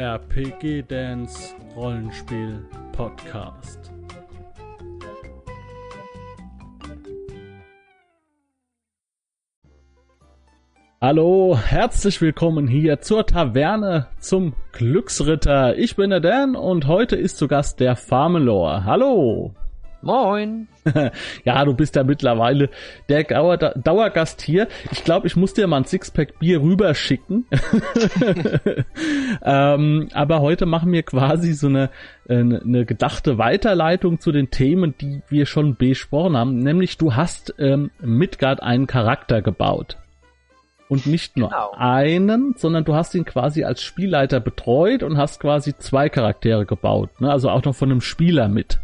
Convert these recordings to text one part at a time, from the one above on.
RPG Dance Rollenspiel Podcast. Hallo, herzlich willkommen hier zur Taverne zum Glücksritter. Ich bin der Dan und heute ist zu Gast der Farmelor. Hallo. Moin. ja, du bist ja mittlerweile der Dauer Dauergast hier. Ich glaube, ich muss dir mal ein Sixpack Bier rüberschicken. ähm, aber heute machen wir quasi so eine, eine, eine, gedachte Weiterleitung zu den Themen, die wir schon besprochen haben. Nämlich, du hast ähm, Midgard einen Charakter gebaut. Und nicht nur genau. einen, sondern du hast ihn quasi als Spielleiter betreut und hast quasi zwei Charaktere gebaut. Ne? Also auch noch von einem Spieler mit.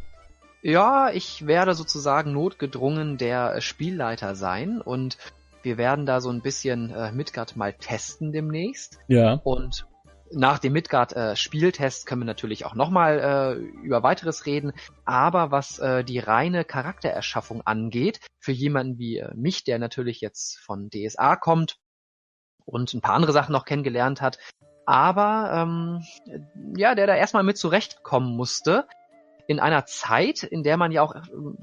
Ja, ich werde sozusagen notgedrungen der Spielleiter sein und wir werden da so ein bisschen äh, Midgard mal testen demnächst. Ja. Und nach dem Midgard äh, können wir natürlich auch nochmal äh, über weiteres reden. Aber was äh, die reine Charaktererschaffung angeht, für jemanden wie äh, mich, der natürlich jetzt von DSA kommt und ein paar andere Sachen noch kennengelernt hat, aber ähm, ja, der da erstmal mit zurechtkommen musste, in einer Zeit, in der man ja auch,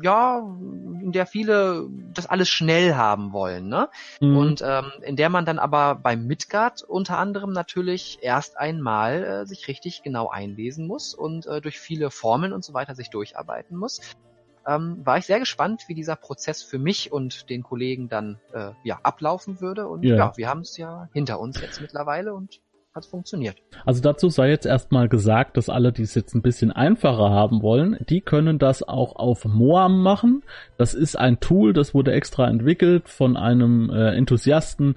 ja, in der viele das alles schnell haben wollen, ne? Mhm. Und ähm, in der man dann aber beim Midgard unter anderem natürlich erst einmal äh, sich richtig genau einlesen muss und äh, durch viele Formeln und so weiter sich durcharbeiten muss. Ähm, war ich sehr gespannt, wie dieser Prozess für mich und den Kollegen dann äh, ja ablaufen würde. Und ja, ja wir haben es ja hinter uns jetzt mittlerweile und hat funktioniert. Also dazu sei jetzt erstmal gesagt, dass alle, die es jetzt ein bisschen einfacher haben wollen, die können das auch auf Moam machen. Das ist ein Tool, das wurde extra entwickelt von einem äh, Enthusiasten.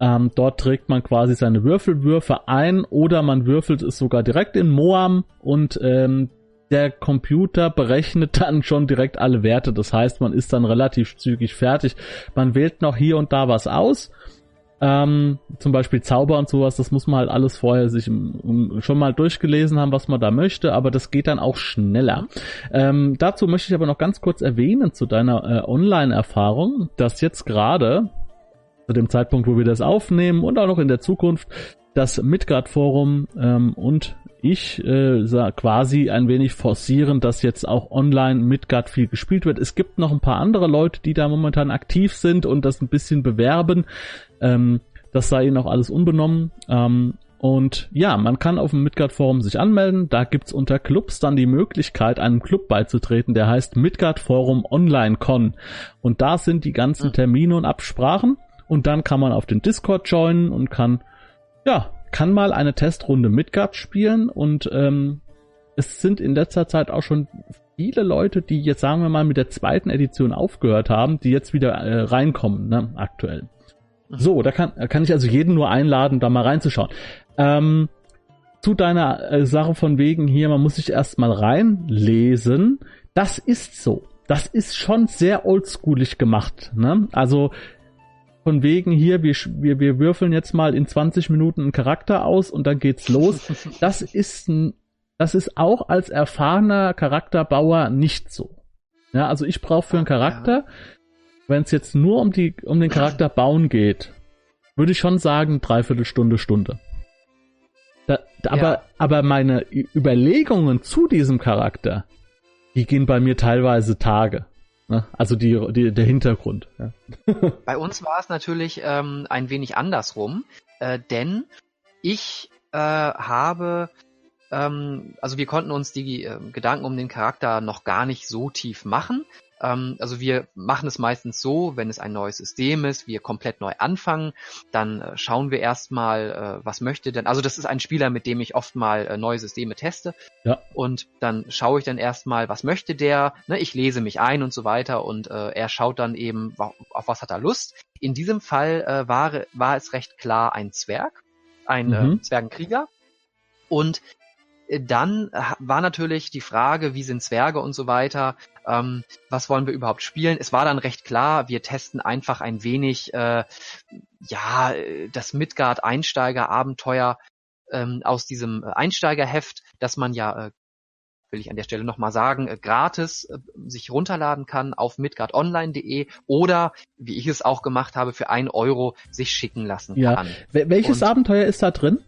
Ähm, dort trägt man quasi seine Würfelwürfe ein oder man würfelt es sogar direkt in Moam und ähm, der Computer berechnet dann schon direkt alle Werte. Das heißt, man ist dann relativ zügig fertig. Man wählt noch hier und da was aus ähm, zum Beispiel Zauber und sowas, das muss man halt alles vorher sich schon mal durchgelesen haben, was man da möchte, aber das geht dann auch schneller. Ähm, dazu möchte ich aber noch ganz kurz erwähnen zu deiner äh, Online-Erfahrung, dass jetzt gerade zu dem Zeitpunkt, wo wir das aufnehmen und auch noch in der Zukunft das Midgard-Forum ähm, und ich äh, quasi ein wenig forcieren, dass jetzt auch online Midgard viel gespielt wird. Es gibt noch ein paar andere Leute, die da momentan aktiv sind und das ein bisschen bewerben. Ähm, das sei ihnen auch alles unbenommen. Ähm, und ja, man kann auf dem Midgard Forum sich anmelden. Da gibt's unter Clubs dann die Möglichkeit, einem Club beizutreten, der heißt Midgard Forum Online Con. Und da sind die ganzen hm. Termine und Absprachen. Und dann kann man auf den Discord joinen und kann, ja, kann mal eine Testrunde Midgard spielen. Und ähm, es sind in letzter Zeit auch schon viele Leute, die jetzt sagen wir mal mit der zweiten Edition aufgehört haben, die jetzt wieder äh, reinkommen, ne, aktuell. So, da kann, kann ich also jeden nur einladen, da mal reinzuschauen. Ähm, zu deiner äh, Sache von wegen hier, man muss sich erstmal reinlesen. Das ist so. Das ist schon sehr oldschoolig gemacht. Ne? Also von wegen hier, wir, wir, wir würfeln jetzt mal in 20 Minuten einen Charakter aus und dann geht's los. Das ist ein, das ist auch als erfahrener Charakterbauer nicht so. Ja, also ich brauche für einen Charakter, wenn es jetzt nur um die um den Charakter bauen geht, würde ich schon sagen dreiviertel Stunde Stunde. Da, aber ja. aber meine Überlegungen zu diesem Charakter, die gehen bei mir teilweise Tage. Ne? Also die, die, der Hintergrund. Ja. Bei uns war es natürlich ähm, ein wenig andersrum, äh, denn ich äh, habe ähm, also wir konnten uns die äh, Gedanken um den Charakter noch gar nicht so tief machen. Ähm, also wir machen es meistens so, wenn es ein neues System ist, wir komplett neu anfangen, dann äh, schauen wir erstmal, äh, was möchte denn, also das ist ein Spieler, mit dem ich oft mal äh, neue Systeme teste. Ja. Und dann schaue ich dann erstmal, was möchte der, ne, ich lese mich ein und so weiter und äh, er schaut dann eben, auf was hat er Lust. In diesem Fall äh, war, war es recht klar ein Zwerg, ein äh, mhm. äh, Zwergenkrieger. Und dann war natürlich die Frage, wie sind Zwerge und so weiter, ähm, was wollen wir überhaupt spielen? Es war dann recht klar, wir testen einfach ein wenig, äh, ja, das Midgard-Einsteiger-Abenteuer ähm, aus diesem Einsteigerheft, dass man ja, äh, will ich an der Stelle nochmal sagen, äh, gratis äh, sich runterladen kann auf midgardonline.de oder, wie ich es auch gemacht habe, für ein Euro sich schicken lassen ja. kann. Welches und, Abenteuer ist da drin?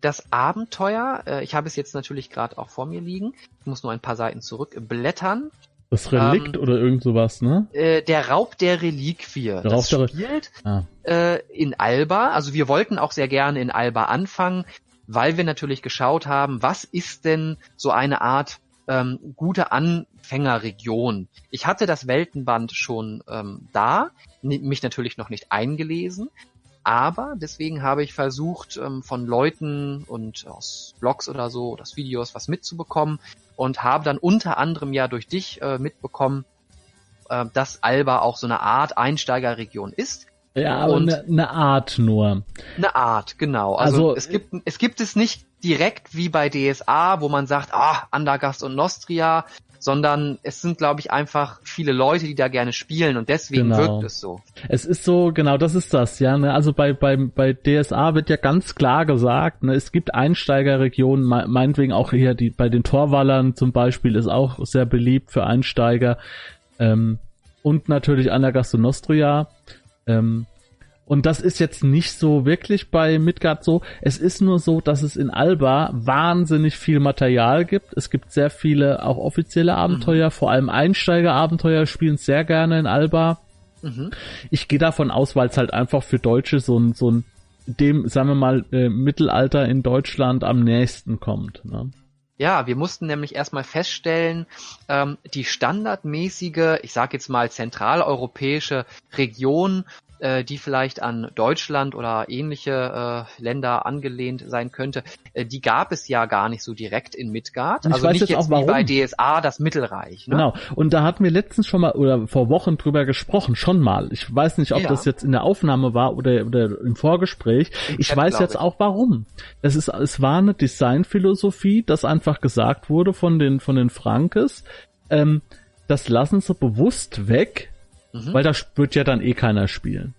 das Abenteuer, äh, ich habe es jetzt natürlich gerade auch vor mir liegen, ich muss nur ein paar Seiten zurückblättern. Das Relikt ähm, oder irgend sowas, ne? Äh, der Raub der Reliquie. Der das Raub der spielt ah. äh, in Alba. Also wir wollten auch sehr gerne in Alba anfangen, weil wir natürlich geschaut haben, was ist denn so eine Art ähm, gute Anfängerregion. Ich hatte das Weltenband schon ähm, da, mich natürlich noch nicht eingelesen, aber deswegen habe ich versucht, ähm, von Leuten und aus Blogs oder so, oder aus Videos was mitzubekommen und habe dann unter anderem ja durch dich äh, mitbekommen, äh, dass Alba auch so eine Art Einsteigerregion ist. Ja, aber eine, eine Art nur. Eine Art, genau. Also, also es gibt es gibt es nicht direkt wie bei DSA, wo man sagt, ah, Andagast und Nostria, sondern es sind, glaube ich, einfach viele Leute, die da gerne spielen und deswegen genau. wirkt es so. Es ist so, genau, das ist das, ja. Ne? Also bei, bei, bei DSA wird ja ganz klar gesagt, ne, es gibt Einsteigerregionen, meinetwegen auch hier die bei den Torwallern zum Beispiel ist auch sehr beliebt für Einsteiger. Ähm, und natürlich Anagasto Nostria. Ähm, und das ist jetzt nicht so wirklich bei Midgard so. Es ist nur so, dass es in Alba wahnsinnig viel Material gibt. Es gibt sehr viele auch offizielle Abenteuer, mhm. vor allem Einsteigerabenteuer spielen sehr gerne in Alba. Mhm. Ich gehe davon aus, weil es halt einfach für Deutsche so ein, so ein dem, sagen wir mal, äh, Mittelalter in Deutschland am nächsten kommt. Ne? Ja, wir mussten nämlich erstmal feststellen, ähm, die standardmäßige, ich sage jetzt mal zentraleuropäische Region äh, die vielleicht an Deutschland oder ähnliche äh, Länder angelehnt sein könnte, äh, die gab es ja gar nicht so direkt in Midgard. also nicht jetzt, jetzt wie bei DSA das Mittelreich. Ne? Genau. Und da hatten wir letztens schon mal oder vor Wochen drüber gesprochen, schon mal. Ich weiß nicht, ob ja. das jetzt in der Aufnahme war oder, oder im Vorgespräch. Im ich Chat, weiß jetzt ich. auch warum. Es ist, es war eine Designphilosophie, dass einfach gesagt wurde von den, von den Frankes, ähm, das lassen sie bewusst weg, Mhm. Weil da wird ja dann eh keiner spielen.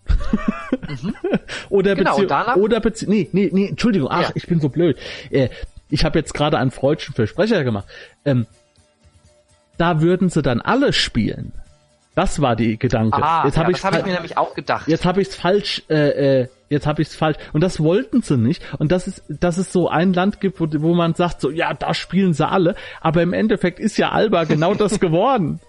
Mhm. oder genau, danach... oder bezieh nee, nee, nee, Entschuldigung, ach, ja. ich bin so blöd. Äh, ich habe jetzt gerade einen freudschen Versprecher gemacht. Ähm, da würden sie dann alle spielen. Das war die Gedanke. Ah, jetzt hab ja, das habe ich mir nämlich auch gedacht. Jetzt habe ich es falsch, äh, äh, jetzt habe ich es falsch. Und das wollten sie nicht. Und das ist, dass es so ein Land gibt, wo, wo man sagt, so, ja, da spielen sie alle. Aber im Endeffekt ist ja Alba genau das geworden.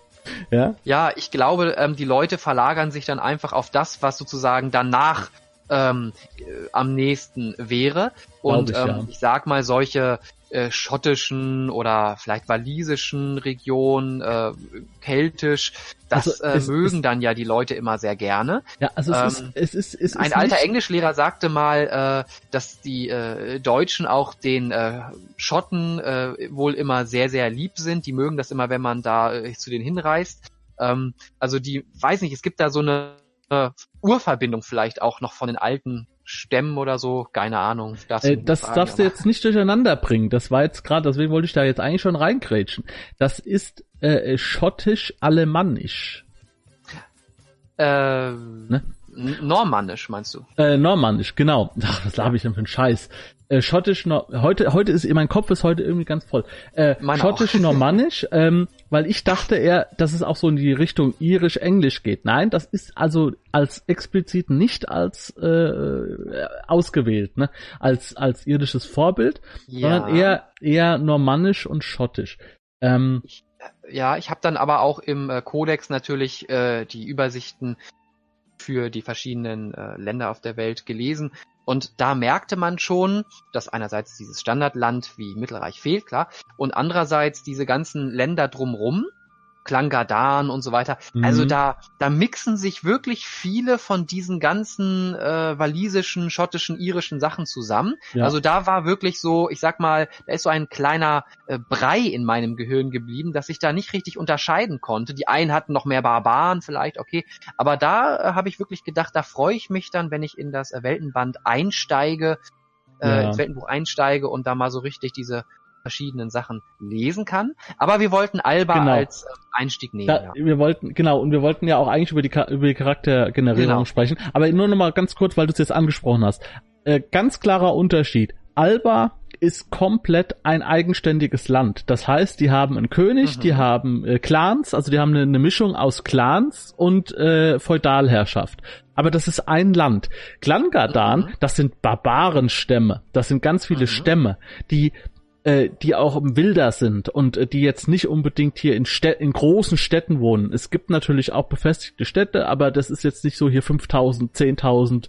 Ja, ja ich glaube, ähm, die Leute verlagern sich dann einfach auf das, was sozusagen danach ähm, äh, am nächsten wäre. Und ich, ähm, ja. ich sag mal, solche äh, schottischen oder vielleicht walisischen Regionen, äh, keltisch, das also äh, mögen dann ja die Leute immer sehr gerne. Ja, also es ähm, ist, es ist, es ein ist alter Englischlehrer sagte mal, äh, dass die äh, Deutschen auch den äh, Schotten äh, wohl immer sehr, sehr lieb sind. Die mögen das immer, wenn man da äh, zu denen hinreist. Ähm, also die, weiß nicht, es gibt da so eine äh, Urverbindung vielleicht auch noch von den alten Stämmen oder so, keine Ahnung. Äh, das darfst du jetzt nicht durcheinander bringen. Das war jetzt gerade, deswegen wollte ich da jetzt eigentlich schon reingrätschen. Das ist äh, schottisch-alemannisch. Äh, ne? Normannisch meinst du? Äh, Normannisch, genau. Ach, was habe ich denn für einen Scheiß? Äh, Schottisch, heute, heute ist, mein Kopf ist heute irgendwie ganz voll. Äh, Schottisch, Normannisch, ähm, weil ich dachte eher, dass es auch so in die Richtung Irisch-Englisch geht. Nein, das ist also als explizit nicht als äh, ausgewählt, ne? Als, als irdisches Vorbild, ja. sondern eher, eher Normannisch und Schottisch. Ähm, ja, ich habe dann aber auch im äh, Kodex natürlich äh, die Übersichten für die verschiedenen äh, Länder auf der Welt gelesen. Und da merkte man schon, dass einerseits dieses Standardland wie Mittelreich fehlt, klar, und andererseits diese ganzen Länder drumrum, Klangadan und so weiter. Mhm. Also da, da mixen sich wirklich viele von diesen ganzen äh, walisischen, schottischen, irischen Sachen zusammen. Ja. Also da war wirklich so, ich sag mal, da ist so ein kleiner äh, Brei in meinem Gehirn geblieben, dass ich da nicht richtig unterscheiden konnte. Die einen hatten noch mehr Barbaren vielleicht, okay. Aber da äh, habe ich wirklich gedacht, da freue ich mich dann, wenn ich in das äh, Weltenband einsteige, äh, ja. ins Weltenbuch einsteige und da mal so richtig diese verschiedenen Sachen lesen kann. Aber wir wollten Alba genau. als äh, Einstieg nehmen. Da, ja. Wir wollten, genau, und wir wollten ja auch eigentlich über die, über die Charaktergenerierung genau. sprechen. Aber nur noch mal ganz kurz, weil du es jetzt angesprochen hast. Äh, ganz klarer Unterschied. Alba ist komplett ein eigenständiges Land. Das heißt, die haben einen König, mhm. die haben äh, Clans, also die haben eine, eine, Mischung aus Clans und äh, Feudalherrschaft. Aber das ist ein Land. Glangadan, Mhm. das sind Barbarenstämme. Das sind ganz viele Mhm. Stämme, die äh, die auch wilder sind und äh, die jetzt nicht unbedingt hier in, Städ in großen Städten wohnen. Es gibt natürlich auch befestigte Städte, aber das ist jetzt nicht so hier 5000, 10.000.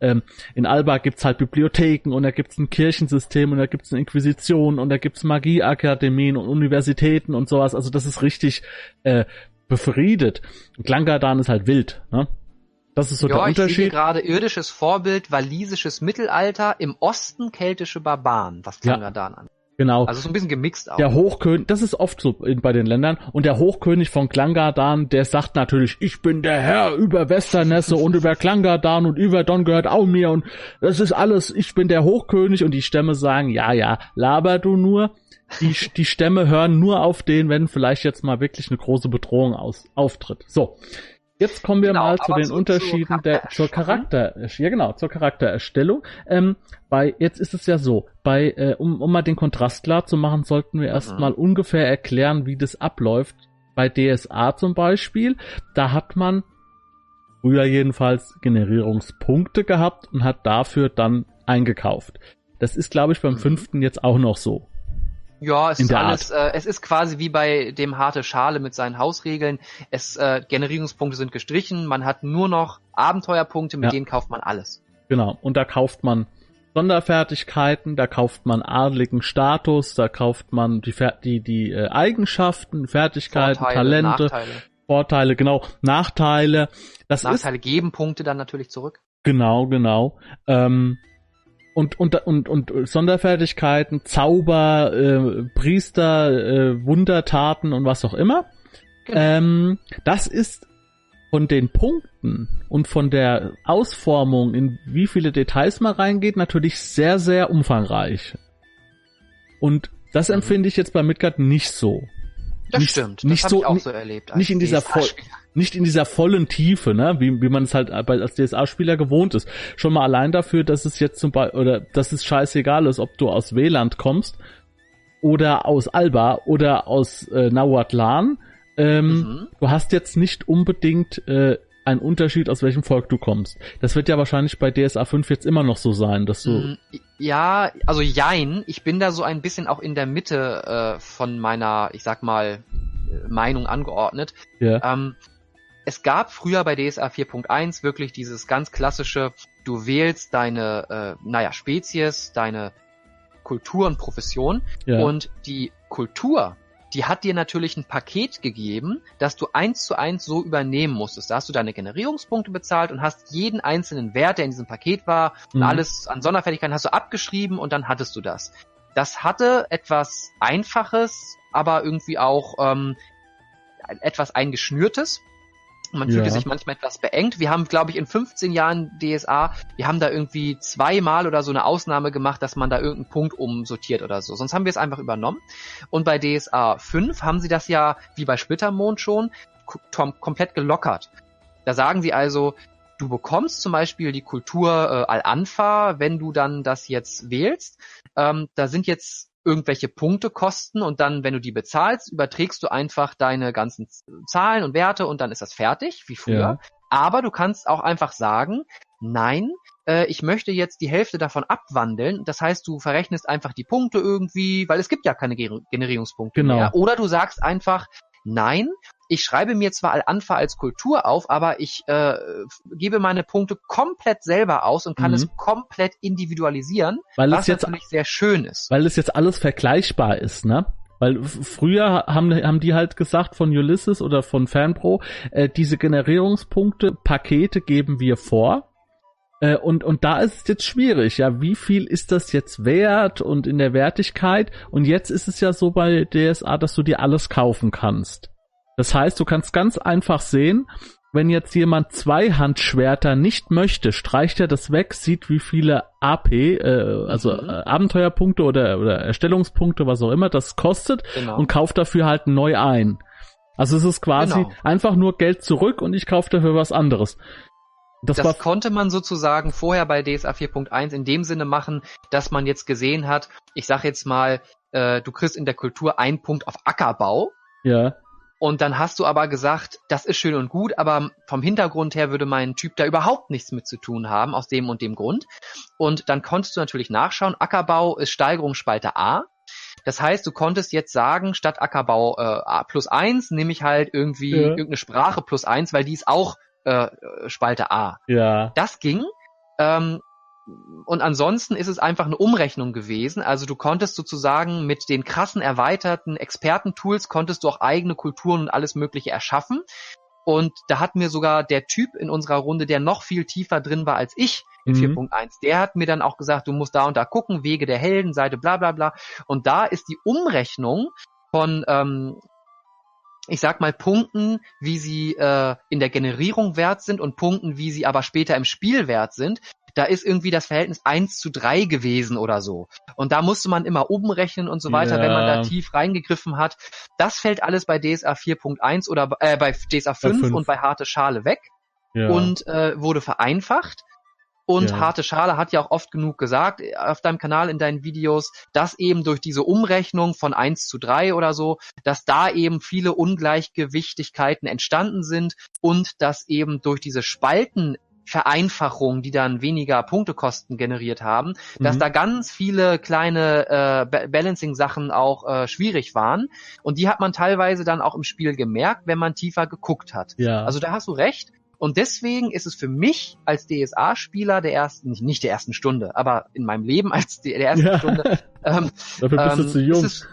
Ähm, in Alba gibt's halt Bibliotheken und da gibt's ein Kirchensystem und da gibt's eine Inquisition und da gibt's Magieakademien und Universitäten und sowas. Also das ist richtig äh, befriedet. Glangadan ist halt wild. Ne? Das ist so ja, der ich sehe Unterschied. gerade irdisches Vorbild, walisisches Mittelalter, im Osten keltische Barbaren, was Ja. Klangadan an. Genau. Also so ein bisschen gemixt auch. Der Hochkönig, das ist oft so bei den Ländern, und der Hochkönig von Klangadan, der sagt natürlich, ich bin der Herr über Westernesse und über Klangadan und über Don gehört auch mir und das ist alles, ich bin der Hochkönig und die Stämme sagen, ja, ja, laber du nur. Die, die Stämme hören nur auf den, wenn vielleicht jetzt mal wirklich eine große Bedrohung aus, auftritt. So. Jetzt kommen wir Genau, mal zu den zu- Unterschieden zur der, zur Charakter, ja genau, zur Charaktererstellung. Ähm, bei, jetzt ist es ja so, bei, äh, um, um mal den Kontrast klar zu machen, sollten wir erstmal Mhm. ungefähr erklären, wie das abläuft. Bei DSA zum Beispiel, da hat man früher jedenfalls Generierungspunkte gehabt und hat dafür dann eingekauft. Das ist, glaube ich, beim Mhm. fünften jetzt auch noch so. Ja, es ist alles, äh, es ist quasi wie bei dem harte Schale mit seinen Hausregeln. Es äh, Generierungspunkte sind gestrichen, man hat nur noch Abenteuerpunkte, mit Ja. denen kauft man alles. Genau. Und da kauft man Sonderfertigkeiten, da kauft man adligen Status, da kauft man die, Fer die, die äh, Eigenschaften, Fertigkeiten, Vorteile, Talente, Nachteile. Vorteile, genau, Nachteile. Das ist Nachteile geben Punkte dann natürlich zurück. genau, genau. Ähm, und, und, und, und Sonderfertigkeiten, Zauber, äh, Priester, äh, Wundertaten und was auch immer. Genau. Ähm, das ist von den Punkten und von der Ausformung, in wie viele Details man reingeht, natürlich sehr, sehr umfangreich. Und das empfinde ich jetzt bei Midgard nicht so. Das nicht- stimmt. nicht das so- habe ich auch so erlebt. nicht in dieser Voll-. Nicht in dieser vollen Tiefe, ne, wie, wie man es halt als DSA-Spieler gewohnt ist. Schon mal allein dafür, dass es jetzt zum Beispiel, oder dass es scheißegal ist, ob du aus Weland kommst oder aus Alba oder aus äh, Nahuatlan. Ähm, Mhm. du hast jetzt nicht unbedingt äh, einen Unterschied, aus welchem Volk du kommst. Das wird ja wahrscheinlich bei DSA 5 jetzt immer noch so sein, dass du. Mm, Ja, also jein. Ich bin da so ein bisschen auch in der Mitte äh, von meiner, ich sag mal, äh, Meinung angeordnet. Ja, Ähm, es gab früher bei DSA 4.1 wirklich dieses ganz klassische, du wählst deine, äh, naja, Spezies, deine Kultur und Profession ja, und die Kultur, die hat dir natürlich ein Paket gegeben, das du eins zu eins so übernehmen musstest. Da hast du deine Generierungspunkte bezahlt und hast jeden einzelnen Wert, der in diesem Paket war, und Mhm. alles an Sonderfertigkeiten hast du abgeschrieben und dann hattest du das. Das hatte etwas Einfaches, aber irgendwie auch ähm, etwas eingeschnürtes. Man fühlte Ja. sich manchmal etwas beengt. Wir haben, glaube ich, in 15 Jahren DSA, wir haben da irgendwie zweimal oder so eine Ausnahme gemacht, dass man da irgendeinen Punkt umsortiert oder so. Sonst haben wir es einfach übernommen. Und bei DSA 5 haben sie das ja, wie bei Splittermond schon, ko- tom- komplett gelockert. Da sagen sie also, du bekommst zum Beispiel die Kultur äh, Al-Anfa, wenn du dann das jetzt wählst. Ähm, da sind jetzt irgendwelche Punktekosten und dann, wenn du die bezahlst, überträgst du einfach deine ganzen Zahlen und Werte und dann ist das fertig, wie früher. Ja. Aber du kannst auch einfach sagen, nein, äh, ich möchte jetzt die Hälfte davon abwandeln. Das heißt, du verrechnest einfach die Punkte irgendwie, weil es gibt ja keine Generierungspunkte Genau. mehr. Oder du sagst einfach, nein, ich schreibe mir zwar Al-Anfa als Kultur auf, aber ich äh, gebe meine Punkte komplett selber aus und kann Mhm. es komplett individualisieren, weil es was jetzt natürlich sehr schön ist. weil es jetzt alles vergleichbar ist, ne? Weil früher haben, haben die halt gesagt von Ulysses oder von Fanpro, äh, diese Generierungspunkte, Pakete geben wir vor. Äh, und, und da ist es jetzt schwierig, ja, wie viel ist das jetzt wert und in der Wertigkeit? Und jetzt ist es ja so bei DSA, dass du dir alles kaufen kannst. Das heißt, du kannst ganz einfach sehen, wenn jetzt jemand zwei Handschwerter nicht möchte, streicht er das weg, sieht wie viele AP, äh, also Mhm. äh, Abenteuerpunkte oder, oder Erstellungspunkte, was auch immer, das kostet Genau. und kauft dafür halt neu ein. Also es ist quasi Genau. einfach nur Geld zurück und ich kaufe dafür was anderes. Das, Das konnte man sozusagen vorher bei DSA 4.1 in dem Sinne machen, dass man jetzt gesehen hat, ich sag jetzt mal, äh, du kriegst in der Kultur einen Punkt auf Ackerbau ja, Und dann hast du aber gesagt, das ist schön und gut, aber vom Hintergrund her würde mein Typ da überhaupt nichts mit zu tun haben, aus dem und dem Grund. Und dann konntest du natürlich nachschauen, Ackerbau ist Steigerungsspalte A. Das heißt, du konntest jetzt sagen, statt Ackerbau äh, plus eins nehme ich halt irgendwie ja. irgendeine Sprache plus eins, weil die ist auch äh, Spalte A. Ja. Das ging. Ähm, und ansonsten ist es einfach eine Umrechnung gewesen. Also du konntest sozusagen mit den krassen erweiterten Expertentools konntest du auch eigene Kulturen und alles Mögliche erschaffen. Und da hat mir sogar der Typ in unserer Runde, der noch viel tiefer drin war als ich in mhm. 4.1, der hat mir dann auch gesagt, du musst da und da gucken, Wege der Helden, Seite bla bla bla. Und da ist die Umrechnung von ähm, ich sag mal, Punkten, wie sie äh, in der Generierung wert sind und Punkten, wie sie aber später im Spiel wert sind, da ist irgendwie das Verhältnis eins zu drei gewesen oder so. Und da musste man immer umrechnen und so weiter, ja. wenn man da tief reingegriffen hat. Das fällt alles bei DSA 4.1 oder äh, bei DSA 5, 5, und bei harte Schale weg ja. und äh, wurde vereinfacht. Und ja. harte Schale hat ja auch oft genug gesagt äh, auf deinem Kanal in deinen Videos, dass eben durch diese Umrechnung von eins zu drei oder so, dass da eben viele Ungleichgewichtigkeiten entstanden sind und dass eben durch diese Spalten Vereinfachung, die dann weniger Punktekosten generiert haben, mhm. dass da ganz viele kleine äh, Balancing-Sachen auch äh, schwierig waren. Und die hat man teilweise dann auch im Spiel gemerkt, wenn man tiefer geguckt hat. Ja. Also da hast du recht. Und deswegen ist es für mich als DSA-Spieler der ersten, nicht, nicht der ersten Stunde, aber in meinem Leben als der ersten ja. Stunde. Ähm, Dafür bist ähm, du zu jung. Es,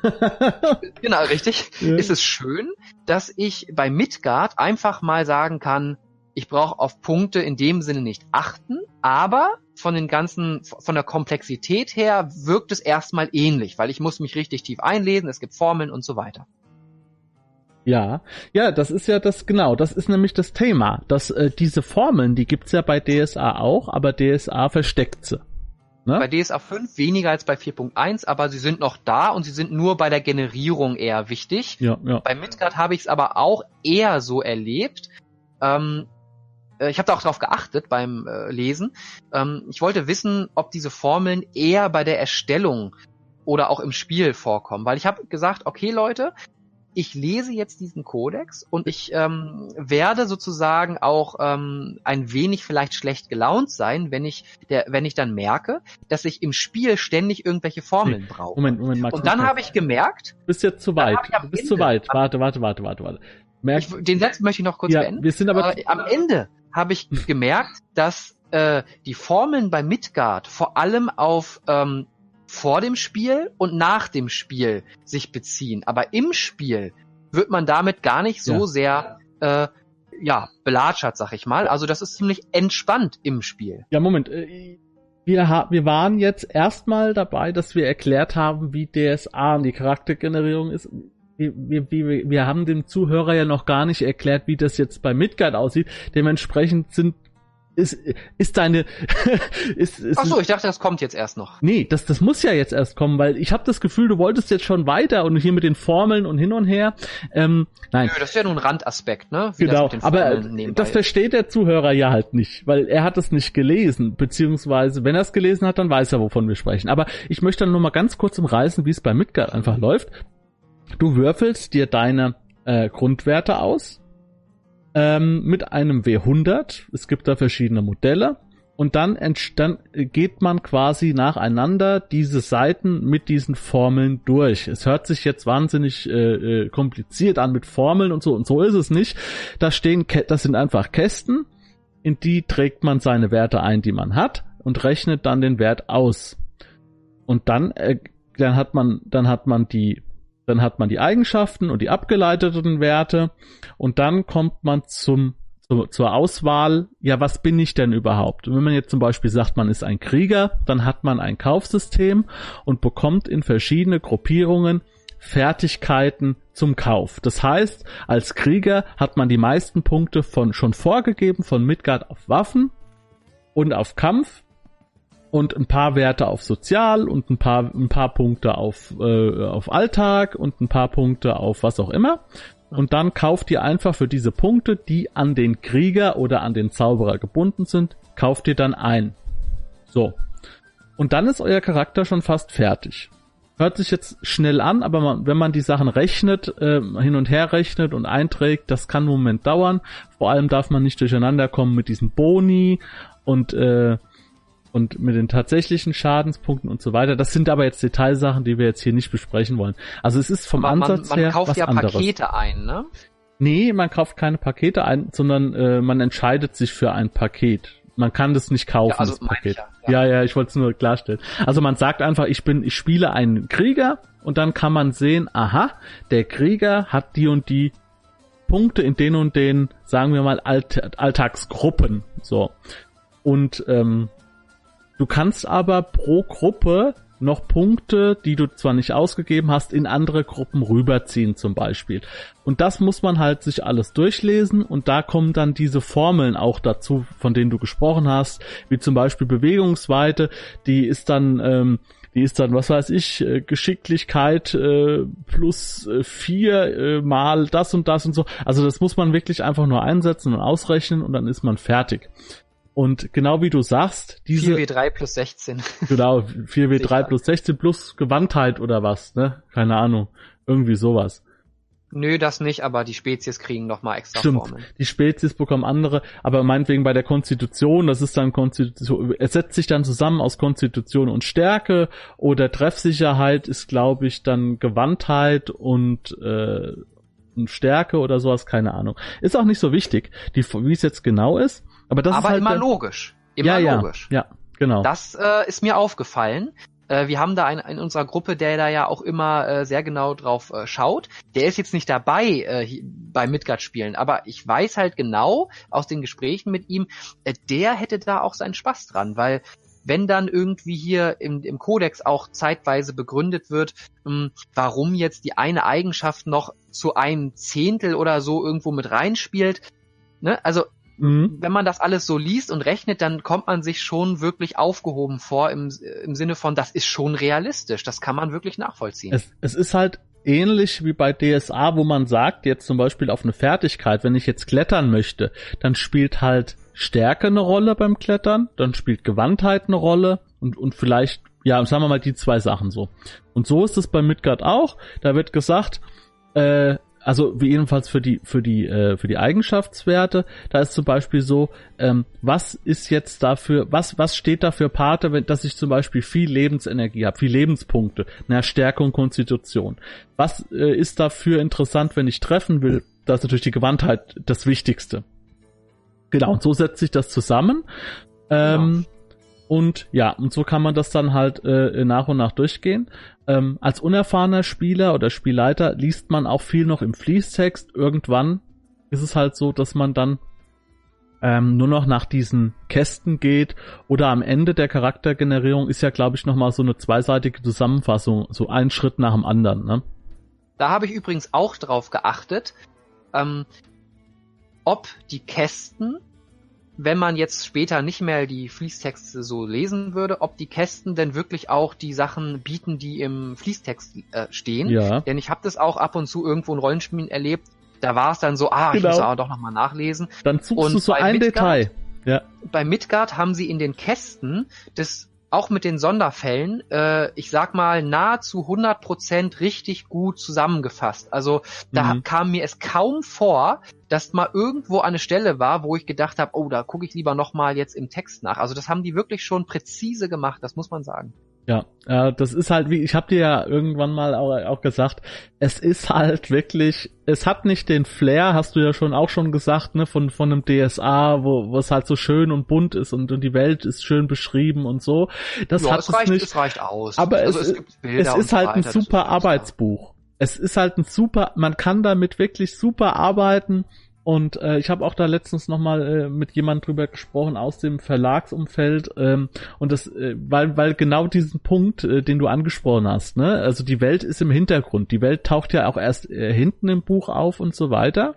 genau, richtig. Ja. Ist es schön, dass ich bei Midgard einfach mal sagen kann, ich brauche auf Punkte in dem Sinne nicht achten, aber von den ganzen, von der Komplexität her wirkt es erstmal ähnlich, weil ich muss mich richtig tief einlesen, es gibt Formeln und so weiter. Ja, ja, das ist ja das genau, das ist nämlich das Thema. Dass äh, diese Formeln, die gibt's ja bei DSA auch, aber DSA versteckt sie. Ne? Bei DSA 5 weniger als bei 4.1, aber sie sind noch da und sie sind nur bei der Generierung eher wichtig. Ja, ja. Bei Midgard habe ich es aber auch eher so erlebt, ähm, äh, ich habe da auch drauf geachtet beim äh, Lesen. Ähm, ich wollte wissen, ob diese Formeln eher bei der Erstellung oder auch im Spiel vorkommen, weil ich habe gesagt, okay Leute, ich lese jetzt diesen Kodex und ich ähm, werde sozusagen auch ähm, ein wenig vielleicht schlecht gelaunt sein, wenn ich der, wenn ich dann merke, dass ich im Spiel ständig irgendwelche Formeln brauche. Moment, Moment, Max, und dann habe ich gemerkt, du bist jetzt zu weit. Du bist zu weit. Warte, warte, warte, warte, warte. Merk, ich, den Satz möchte ich noch kurz ja, beenden. Wir sind aber äh, am Ende habe ich gemerkt, dass äh, die Formeln bei Midgard vor allem auf ähm, vor dem Spiel und nach dem Spiel sich beziehen. Aber im Spiel wird man damit gar nicht so ja. sehr äh, ja, belatschert, sag ich mal. Also das ist ziemlich entspannt im Spiel. Ja, Moment. Äh, wir, wir waren jetzt erstmal dabei, dass wir erklärt haben, wie DSA und die Charaktergenerierung ist wir, wir, wir haben dem Zuhörer ja noch gar nicht erklärt, wie das jetzt bei Midgard aussieht. Dementsprechend sind ist, ist deine ist, ist Ach so, ich dachte, das kommt jetzt erst noch. Nee, das das muss ja jetzt erst kommen, weil ich habe das Gefühl, du wolltest jetzt schon weiter und hier mit den Formeln und hin und her. Ähm, nein. Nö, das ist ja nur ein Randaspekt, ne? Wie genau, das aber das versteht der Zuhörer ja halt nicht, weil er hat es nicht gelesen, beziehungsweise wenn er es gelesen hat, dann weiß er, wovon wir sprechen. Aber ich möchte dann nur mal ganz kurz umreißen, wie es bei Midgard einfach läuft. Du würfelst dir deine äh, Grundwerte aus ähm, mit einem W100. Es gibt da verschiedene Modelle. Und dann, dann geht man quasi nacheinander diese Seiten mit diesen Formeln durch. Es hört sich jetzt wahnsinnig äh, äh kompliziert an mit Formeln und so. Und so ist es nicht. Da stehen, das sind einfach Kästen. In die trägt man seine Werte ein, die man hat und rechnet dann den Wert aus. Und dann, äh, dann hat man, dann hat man die dann hat man die Eigenschaften und die abgeleiteten Werte und dann kommt man zum zur Auswahl, ja, was bin ich denn überhaupt? Wenn man jetzt zum Beispiel sagt, man ist ein Krieger, dann hat man ein Kaufsystem und bekommt in verschiedene Gruppierungen Fertigkeiten zum Kauf. Das heißt, als Krieger hat man die meisten Punkte von schon vorgegeben von Midgard auf Waffen und auf Kampf und ein paar Werte auf Sozial und ein paar, ein paar Punkte auf, äh, auf Alltag und ein paar Punkte auf was auch immer. Und dann kauft ihr einfach für diese Punkte, die an den Krieger oder an den Zauberer gebunden sind, kauft ihr dann ein. So. Und dann ist euer Charakter schon fast fertig. hört sich jetzt schnell an, aber man, wenn man die Sachen rechnet, äh, hin und her rechnet und einträgt, das kann einen Moment dauern. Vor allem darf man nicht durcheinander kommen mit diesen Boni und äh, und mit den tatsächlichen Schadenspunkten und so weiter. Das sind aber jetzt Detailsachen, die wir jetzt hier nicht besprechen wollen. Also es ist vom man, Ansatz man, man her kauft was ja anderes. Pakete ein, ne? Nee, man kauft keine Pakete ein, sondern äh, man entscheidet sich für ein Paket. Man kann das nicht kaufen, Ja, also das Paket. ich ja, ja, ja. ja, ich wollte es nur klarstellen. Also man sagt einfach, ich bin, ich spiele einen Krieger und dann kann man sehen, aha, der Krieger hat die und die Punkte in den und den, sagen wir mal, Alt Alltagsgruppen. So. Und ähm, du kannst aber pro Gruppe noch Punkte, die du zwar nicht ausgegeben hast, in andere Gruppen rüberziehen zum Beispiel. Und das muss man halt sich alles durchlesen und da kommen dann diese Formeln auch dazu, von denen du gesprochen hast, wie zum Beispiel Bewegungsweite, die ist dann, ähm, die ist dann, was weiß ich, äh, Geschicklichkeit äh, plus äh, vier äh, mal das und das und so. Also das muss man wirklich einfach nur einsetzen und ausrechnen und dann ist man fertig. Und genau wie du sagst, diese 4W3 plus 16. Genau, 4W3 Sicher. plus 16 plus Gewandtheit oder was, ne? Keine Ahnung. Irgendwie sowas. Nö, das nicht, aber die Spezies kriegen nochmal extra Stimmt. Formeln. Die Spezies bekommen andere, aber meinetwegen bei der Konstitution, das ist dann Konstitution, es setzt sich dann zusammen aus Konstitution und Stärke oder Treffsicherheit ist, glaube ich, dann Gewandtheit und, äh, und Stärke oder sowas, keine Ahnung. Ist auch nicht so wichtig, die, wie es jetzt genau ist, aber das aber ist halt immer logisch. Immer ja, ja, logisch. ja, genau. Das äh, ist mir aufgefallen. Äh, wir haben da einen in unserer Gruppe, der da ja auch immer äh, sehr genau drauf äh, schaut. Der ist jetzt nicht dabei äh, bei Midgard-Spielen, aber ich weiß halt genau aus den Gesprächen mit ihm, äh, der hätte da auch seinen Spaß dran, weil wenn dann irgendwie hier im, im Kodex auch zeitweise begründet wird, mh, warum jetzt die eine Eigenschaft noch zu einem Zehntel oder so irgendwo mit reinspielt, ne? Also Mhm. wenn man das alles so liest und rechnet, dann kommt man sich schon wirklich aufgehoben vor im, im Sinne von, das ist schon realistisch, das kann man wirklich nachvollziehen. Es, es ist halt ähnlich wie bei DSA, wo man sagt, jetzt zum Beispiel auf eine Fertigkeit, wenn ich jetzt klettern möchte, dann spielt halt Stärke eine Rolle beim Klettern, dann spielt Gewandtheit eine Rolle und, und vielleicht, ja, sagen wir mal die zwei Sachen so. Und so ist es bei Midgard auch. Da wird gesagt, äh, also wie jedenfalls für die für die äh, für die Eigenschaftswerte, da ist zum Beispiel so, ähm, was ist jetzt dafür, was was steht da für Pate, wenn, dass ich zum Beispiel viel Lebensenergie habe, viel Lebenspunkte, na Stärke und Konstitution. Was äh, ist dafür interessant, wenn ich treffen will? Da ist natürlich die Gewandtheit das Wichtigste. Genau, und so setzt sich das zusammen. Ähm, Und ja, und so kann man das dann halt äh, nach und nach durchgehen. Ähm, als unerfahrener Spieler oder Spielleiter liest man auch viel noch im Fließtext. Irgendwann ist es halt so, dass man dann ähm, nur noch nach diesen Kästen geht oder am Ende der Charaktergenerierung ist ja, glaube ich, nochmal so eine zweiseitige Zusammenfassung, so ein Schritt nach dem anderen. Ne? Da habe ich übrigens auch drauf geachtet, ähm, ob die Kästen, wenn man jetzt später nicht mehr die Fließtexte so lesen würde, ob die Kästen denn wirklich auch die Sachen bieten, die im Fließtext äh, stehen. Ja. Denn ich habe das auch ab und zu irgendwo in Rollenspielen erlebt. Da war es dann so, ah, ich Genau. muss aber doch nochmal nachlesen. Dann suchst Und du so ein Midgard? Detail. Ja. bei Midgard haben sie in den Kästen das auch mit den Sonderfällen, äh, ich sag mal, nahezu 100% richtig gut zusammengefasst. Also da Mhm. kam mir es kaum vor, dass mal irgendwo eine Stelle war, wo ich gedacht habe, oh, da gucke ich lieber nochmal jetzt im Text nach. Also das haben die wirklich schon präzise gemacht, das muss man sagen. Ja, äh, das ist halt wie, ich habe dir ja irgendwann mal auch, auch gesagt, es ist halt wirklich, es hat nicht den Flair, hast du ja schon auch schon gesagt, ne, von, von einem DSA, wo, es halt so schön und bunt ist und, und die Welt ist schön beschrieben und so. Das ja, hat es es reicht, nicht. es reicht aus. Aber also es, es und ist halt ein super. Arbeitsbuch. Es ist halt ein super, man kann damit wirklich super arbeiten. Und äh, ich habe auch da letztens nochmal äh, mit jemand drüber gesprochen aus dem Verlagsumfeld ähm, und das, äh, weil, weil genau diesen Punkt, äh, den du angesprochen hast, ne, also die Welt ist im Hintergrund, die Welt taucht ja auch erst äh, hinten im Buch auf und so weiter.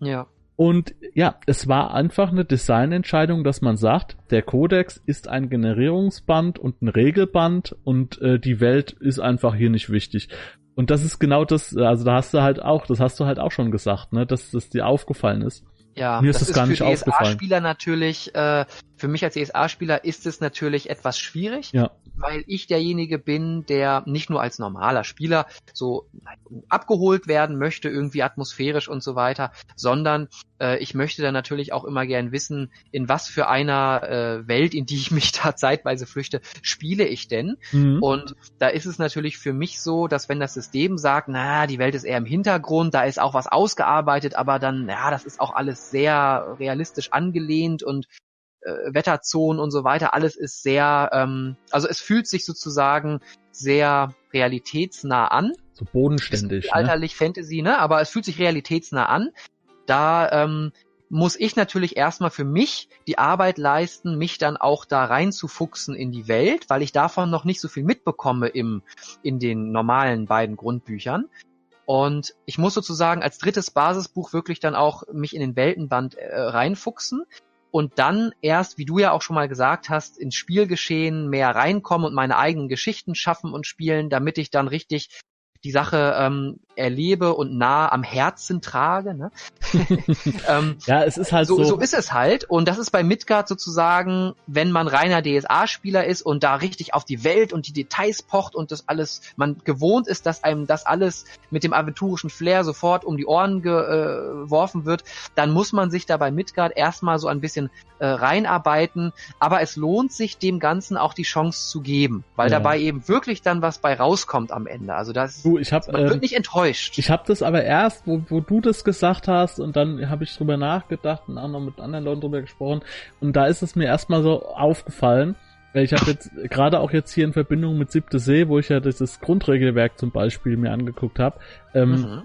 Ja. Und ja, es war einfach eine Designentscheidung, dass man sagt, der Codex ist ein Generierungsband und ein Regelband und äh, die Welt ist einfach hier nicht wichtig. Und das ist genau das, also da hast du halt auch, das hast du halt auch schon gesagt, ne, dass das dir aufgefallen ist. Ja, Mir ist das, das gar für nicht aufgefallen. DSA-Spieler natürlich, äh, für mich als DSA-Spieler ist es natürlich etwas schwierig, Ja. weil ich derjenige bin, der nicht nur als normaler Spieler so abgeholt werden möchte, irgendwie atmosphärisch und so weiter, sondern äh, ich möchte dann natürlich auch immer gern wissen, in was für einer äh, Welt, in die ich mich da zeitweise flüchte, spiele ich denn? Mhm. Und da ist es natürlich für mich so, dass wenn das System sagt, na, die Welt ist eher im Hintergrund, da ist auch was ausgearbeitet, aber dann, ja, das ist auch alles sehr realistisch angelehnt und äh, Wetterzonen und so weiter, alles ist sehr, ähm, also es fühlt sich sozusagen sehr realitätsnah an. so bodenständig. Ne? Alterlich Fantasy, ne? Aber es fühlt sich realitätsnah an. Da ähm, muss ich natürlich erstmal für mich die Arbeit leisten, mich dann auch da reinzufuchsen in die Welt, weil ich davon noch nicht so viel mitbekomme im, in den normalen beiden Grundbüchern. Und ich muss sozusagen als drittes Basisbuch wirklich dann auch mich in den Weltenband äh, reinfuchsen und dann erst, wie du ja auch schon mal gesagt hast, ins Spielgeschehen mehr reinkommen und meine eigenen Geschichten schaffen und spielen, damit ich dann richtig die Sache ähm, erlebe und nah am Herzen trage. Ne? ähm, Ja, es ist halt so. so, so ist es halt. Und das ist bei Midgard sozusagen, wenn man reiner DSA-Spieler ist und da richtig auf die Welt und die Details pocht und das alles, man gewohnt ist, dass einem das alles mit dem aventurischen Flair sofort um die Ohren geworfen wird, dann muss man sich da bei Midgard erstmal so ein bisschen äh, reinarbeiten. Aber es lohnt sich, dem Ganzen auch die Chance zu geben, weil Ja. dabei eben wirklich dann was bei rauskommt am Ende. Also das, du, ich habe man ähm, wird nicht enttäuscht. Ich habe das aber erst, wo, wo du das gesagt hast und dann habe ich drüber nachgedacht und auch noch mit anderen Leuten drüber gesprochen und da ist es mir erstmal so aufgefallen, weil ich habe jetzt gerade auch jetzt hier in Verbindung mit Siebte See, wo ich ja dieses Grundregelwerk zum Beispiel mir angeguckt habe, ähm, Mhm.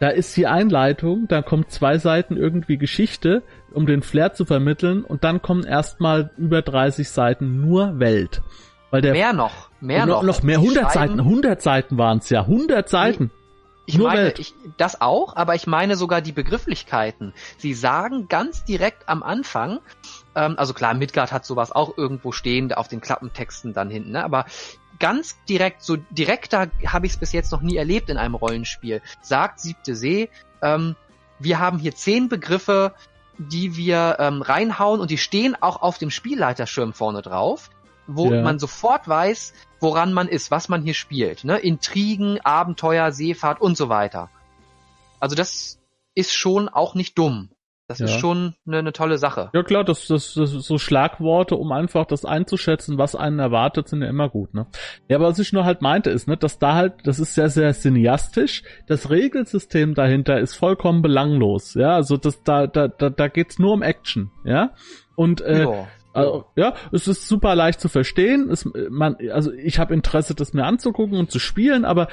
da ist die Einleitung, da kommt zwei Seiten irgendwie Geschichte, um den Flair zu vermitteln und dann kommen erstmal über 30 Seiten nur Welt. Weil der Mehr noch, mehr noch, noch. noch mehr, Sie 100 schreiben- Seiten, 100 Seiten waren es ja, 100 Seiten. Ich Nur meine, ich, das auch, aber ich meine sogar die Begrifflichkeiten. Sie sagen ganz direkt am Anfang, ähm, also klar, Midgard hat sowas auch irgendwo stehen auf den Klappentexten dann hinten, ne? aber ganz direkt, so direkter habe ich es bis jetzt noch nie erlebt in einem Rollenspiel, sagt Siebte See, ähm, wir haben hier zehn Begriffe, die wir ähm, reinhauen und die stehen auch auf dem Spielleiterschirm vorne drauf, wo Ja. man sofort weiß, woran man ist, was man hier spielt. Ne? Intrigen, Abenteuer, Seefahrt und so weiter. Also das ist schon auch nicht dumm. Das ist Ja. schon eine, eine tolle Sache. Ja klar, das, das, das so Schlagworte, um einfach das einzuschätzen, was einen erwartet, sind ja immer gut, ne? Ja, aber was ich nur halt meinte, ist, ne, dass da halt, das ist sehr, sehr cineastisch. Das Regelsystem dahinter ist vollkommen belanglos, ja. Also das, da, da, da, da geht's nur um Action, ja. Und äh. Also, ja, es ist super leicht zu verstehen. Es, man, also ich habe Interesse, das mir anzugucken und zu spielen, aber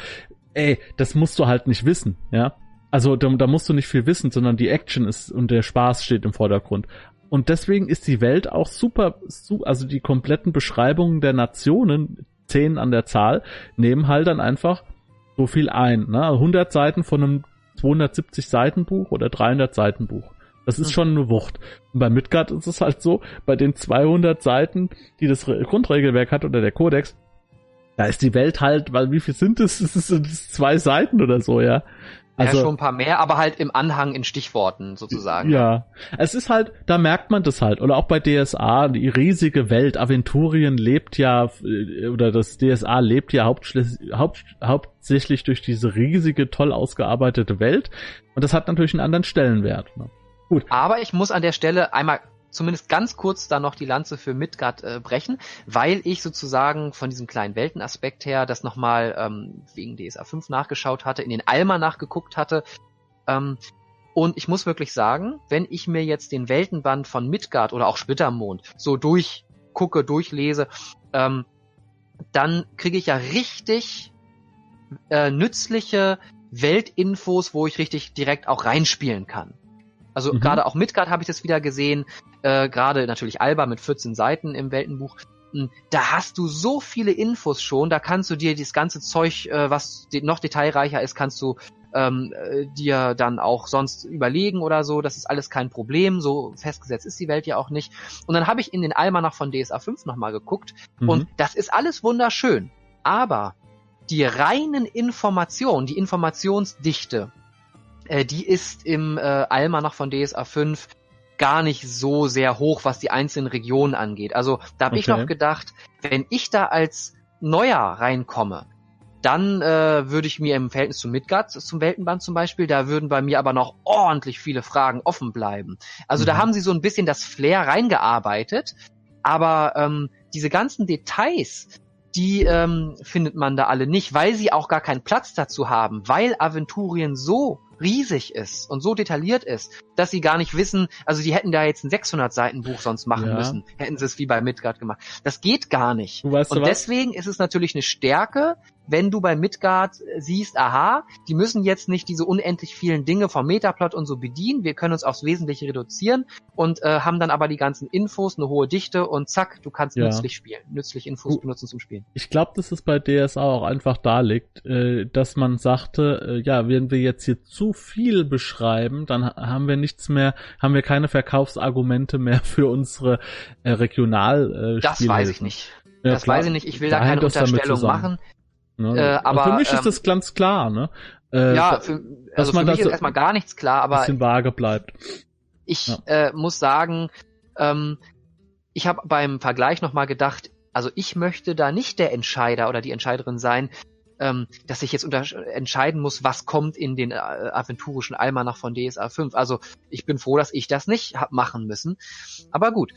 ey, das musst du halt nicht wissen, ja. Also da, da musst du nicht viel wissen, sondern die Action ist und der Spaß steht im Vordergrund. Und deswegen ist die Welt auch super, su also die kompletten Beschreibungen der Nationen, zehn an der Zahl, nehmen halt dann einfach so viel ein. Ne? 100 Seiten von einem 270 Seiten Buch oder 300 Seiten Buch. Das ist Mhm. schon eine Wucht. Und bei Midgard ist es halt so, bei den 200 Seiten, die das Re Grundregelwerk hat oder der Kodex, da ist die Welt halt, weil wie viel sind es? Es ist zwei Seiten oder so, ja. Also ja, schon ein paar mehr, aber halt im Anhang in Stichworten sozusagen. ja, es ist halt, da merkt man das halt. Oder auch bei DSA, die riesige Welt. Aventurien lebt ja, äh, oder das DSA lebt ja hauptschließ- haupt, hauptsächlich durch diese riesige, toll ausgearbeitete Welt. Und das hat natürlich einen anderen Stellenwert. Ne? Aber ich muss an der Stelle einmal zumindest ganz kurz da noch die Lanze für Midgard äh, brechen, weil ich sozusagen von diesem kleinen Weltenaspekt her das nochmal ähm, wegen DSA 5 nachgeschaut hatte, in den Alma nachgeguckt hatte. Ähm, und ich muss wirklich sagen, wenn ich mir jetzt den Weltenband von Midgard oder auch Splittermond so durchgucke, durchlese, ähm, dann kriege ich ja richtig äh, nützliche Weltinfos, wo ich richtig direkt auch reinspielen kann. Also Mhm. gerade auch Midgard habe ich das wieder gesehen, äh, gerade natürlich Alba mit 14 Seiten im Weltenbuch. Hm, Da hast du so viele Infos schon, da kannst du dir das ganze Zeug, äh, was noch detailreicher ist, kannst du ähm, äh, dir dann auch sonst überlegen oder so. Das ist alles kein Problem. So festgesetzt ist die Welt ja auch nicht. Und dann habe ich in den Almanach von DSA 5 nochmal geguckt Mhm. und das ist alles wunderschön. Aber die reinen Informationen, die Informationsdichte, äh, die ist im äh, Almanach von DSA 5 gar nicht so sehr hoch, was die einzelnen Regionen angeht. Also da habe okay. ich noch gedacht, wenn ich da als Neuer reinkomme, dann äh, würde ich mir im Verhältnis zu Midgard, zum Weltenband zum Beispiel, da würden bei mir aber noch ordentlich viele Fragen offen bleiben. Also mhm. da haben sie so ein bisschen das Flair reingearbeitet, aber ähm, diese ganzen Details, die ähm, findet man da alle nicht, weil sie auch gar keinen Platz dazu haben, weil Aventurien so riesig ist und so detailliert ist, dass sie gar nicht wissen, also die hätten da jetzt ein 600 Seiten Buch sonst machen ja. müssen, hätten sie es wie bei Midgard gemacht. Das geht gar nicht. Weißt und deswegen ist es natürlich eine Stärke, wenn du bei Midgard siehst, aha, die müssen jetzt nicht diese unendlich vielen Dinge vom Metaplot und so bedienen, wir können uns aufs Wesentliche reduzieren und äh, haben dann aber die ganzen Infos, eine hohe Dichte und zack, du kannst ja. nützlich spielen, nützlich Infos benutzen zum Spielen. Ich glaube, dass es bei DSA auch einfach da liegt, äh, dass man sagte, äh, ja, wenn wir jetzt hier zu viel beschreiben, dann haben wir nichts mehr, haben wir keine Verkaufsargumente mehr für unsere äh, Regional äh, Das weiß ich nicht. Ja, das klar, weiß ich nicht. Ich will da keine Unterstellung machen. Ne? Äh, aber für mich ähm, ist das ganz klar, ne? Äh, ja, für, also für mich ist erstmal gar nichts klar, aber bisschen vage bleibt. Ich ja. äh, muss sagen, ähm, ich habe beim Vergleich nochmal gedacht, also ich möchte da nicht der Entscheider oder die Entscheiderin sein, ähm, dass ich jetzt entscheiden muss, was kommt in den äh, aventurischen Almanach von DSA 5. Also ich bin froh, dass ich das nicht hab machen müssen. Aber gut.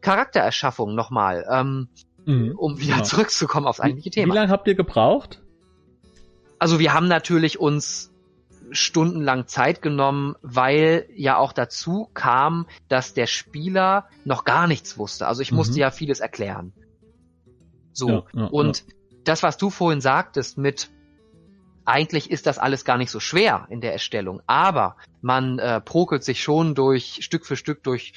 Charaktererschaffung nochmal. Ähm, mhm, um wieder genau. zurückzukommen aufs eigentliche Thema. Wie lange habt ihr gebraucht? Also wir haben natürlich uns stundenlang Zeit genommen, weil ja auch dazu kam, dass der Spieler noch gar nichts wusste. Also ich mhm. musste ja vieles erklären. So. Ja, ja, und ja. Das, was du vorhin sagtest mit eigentlich ist das alles gar nicht so schwer in der Erstellung, aber man äh, prokelt sich schon durch Stück für Stück durch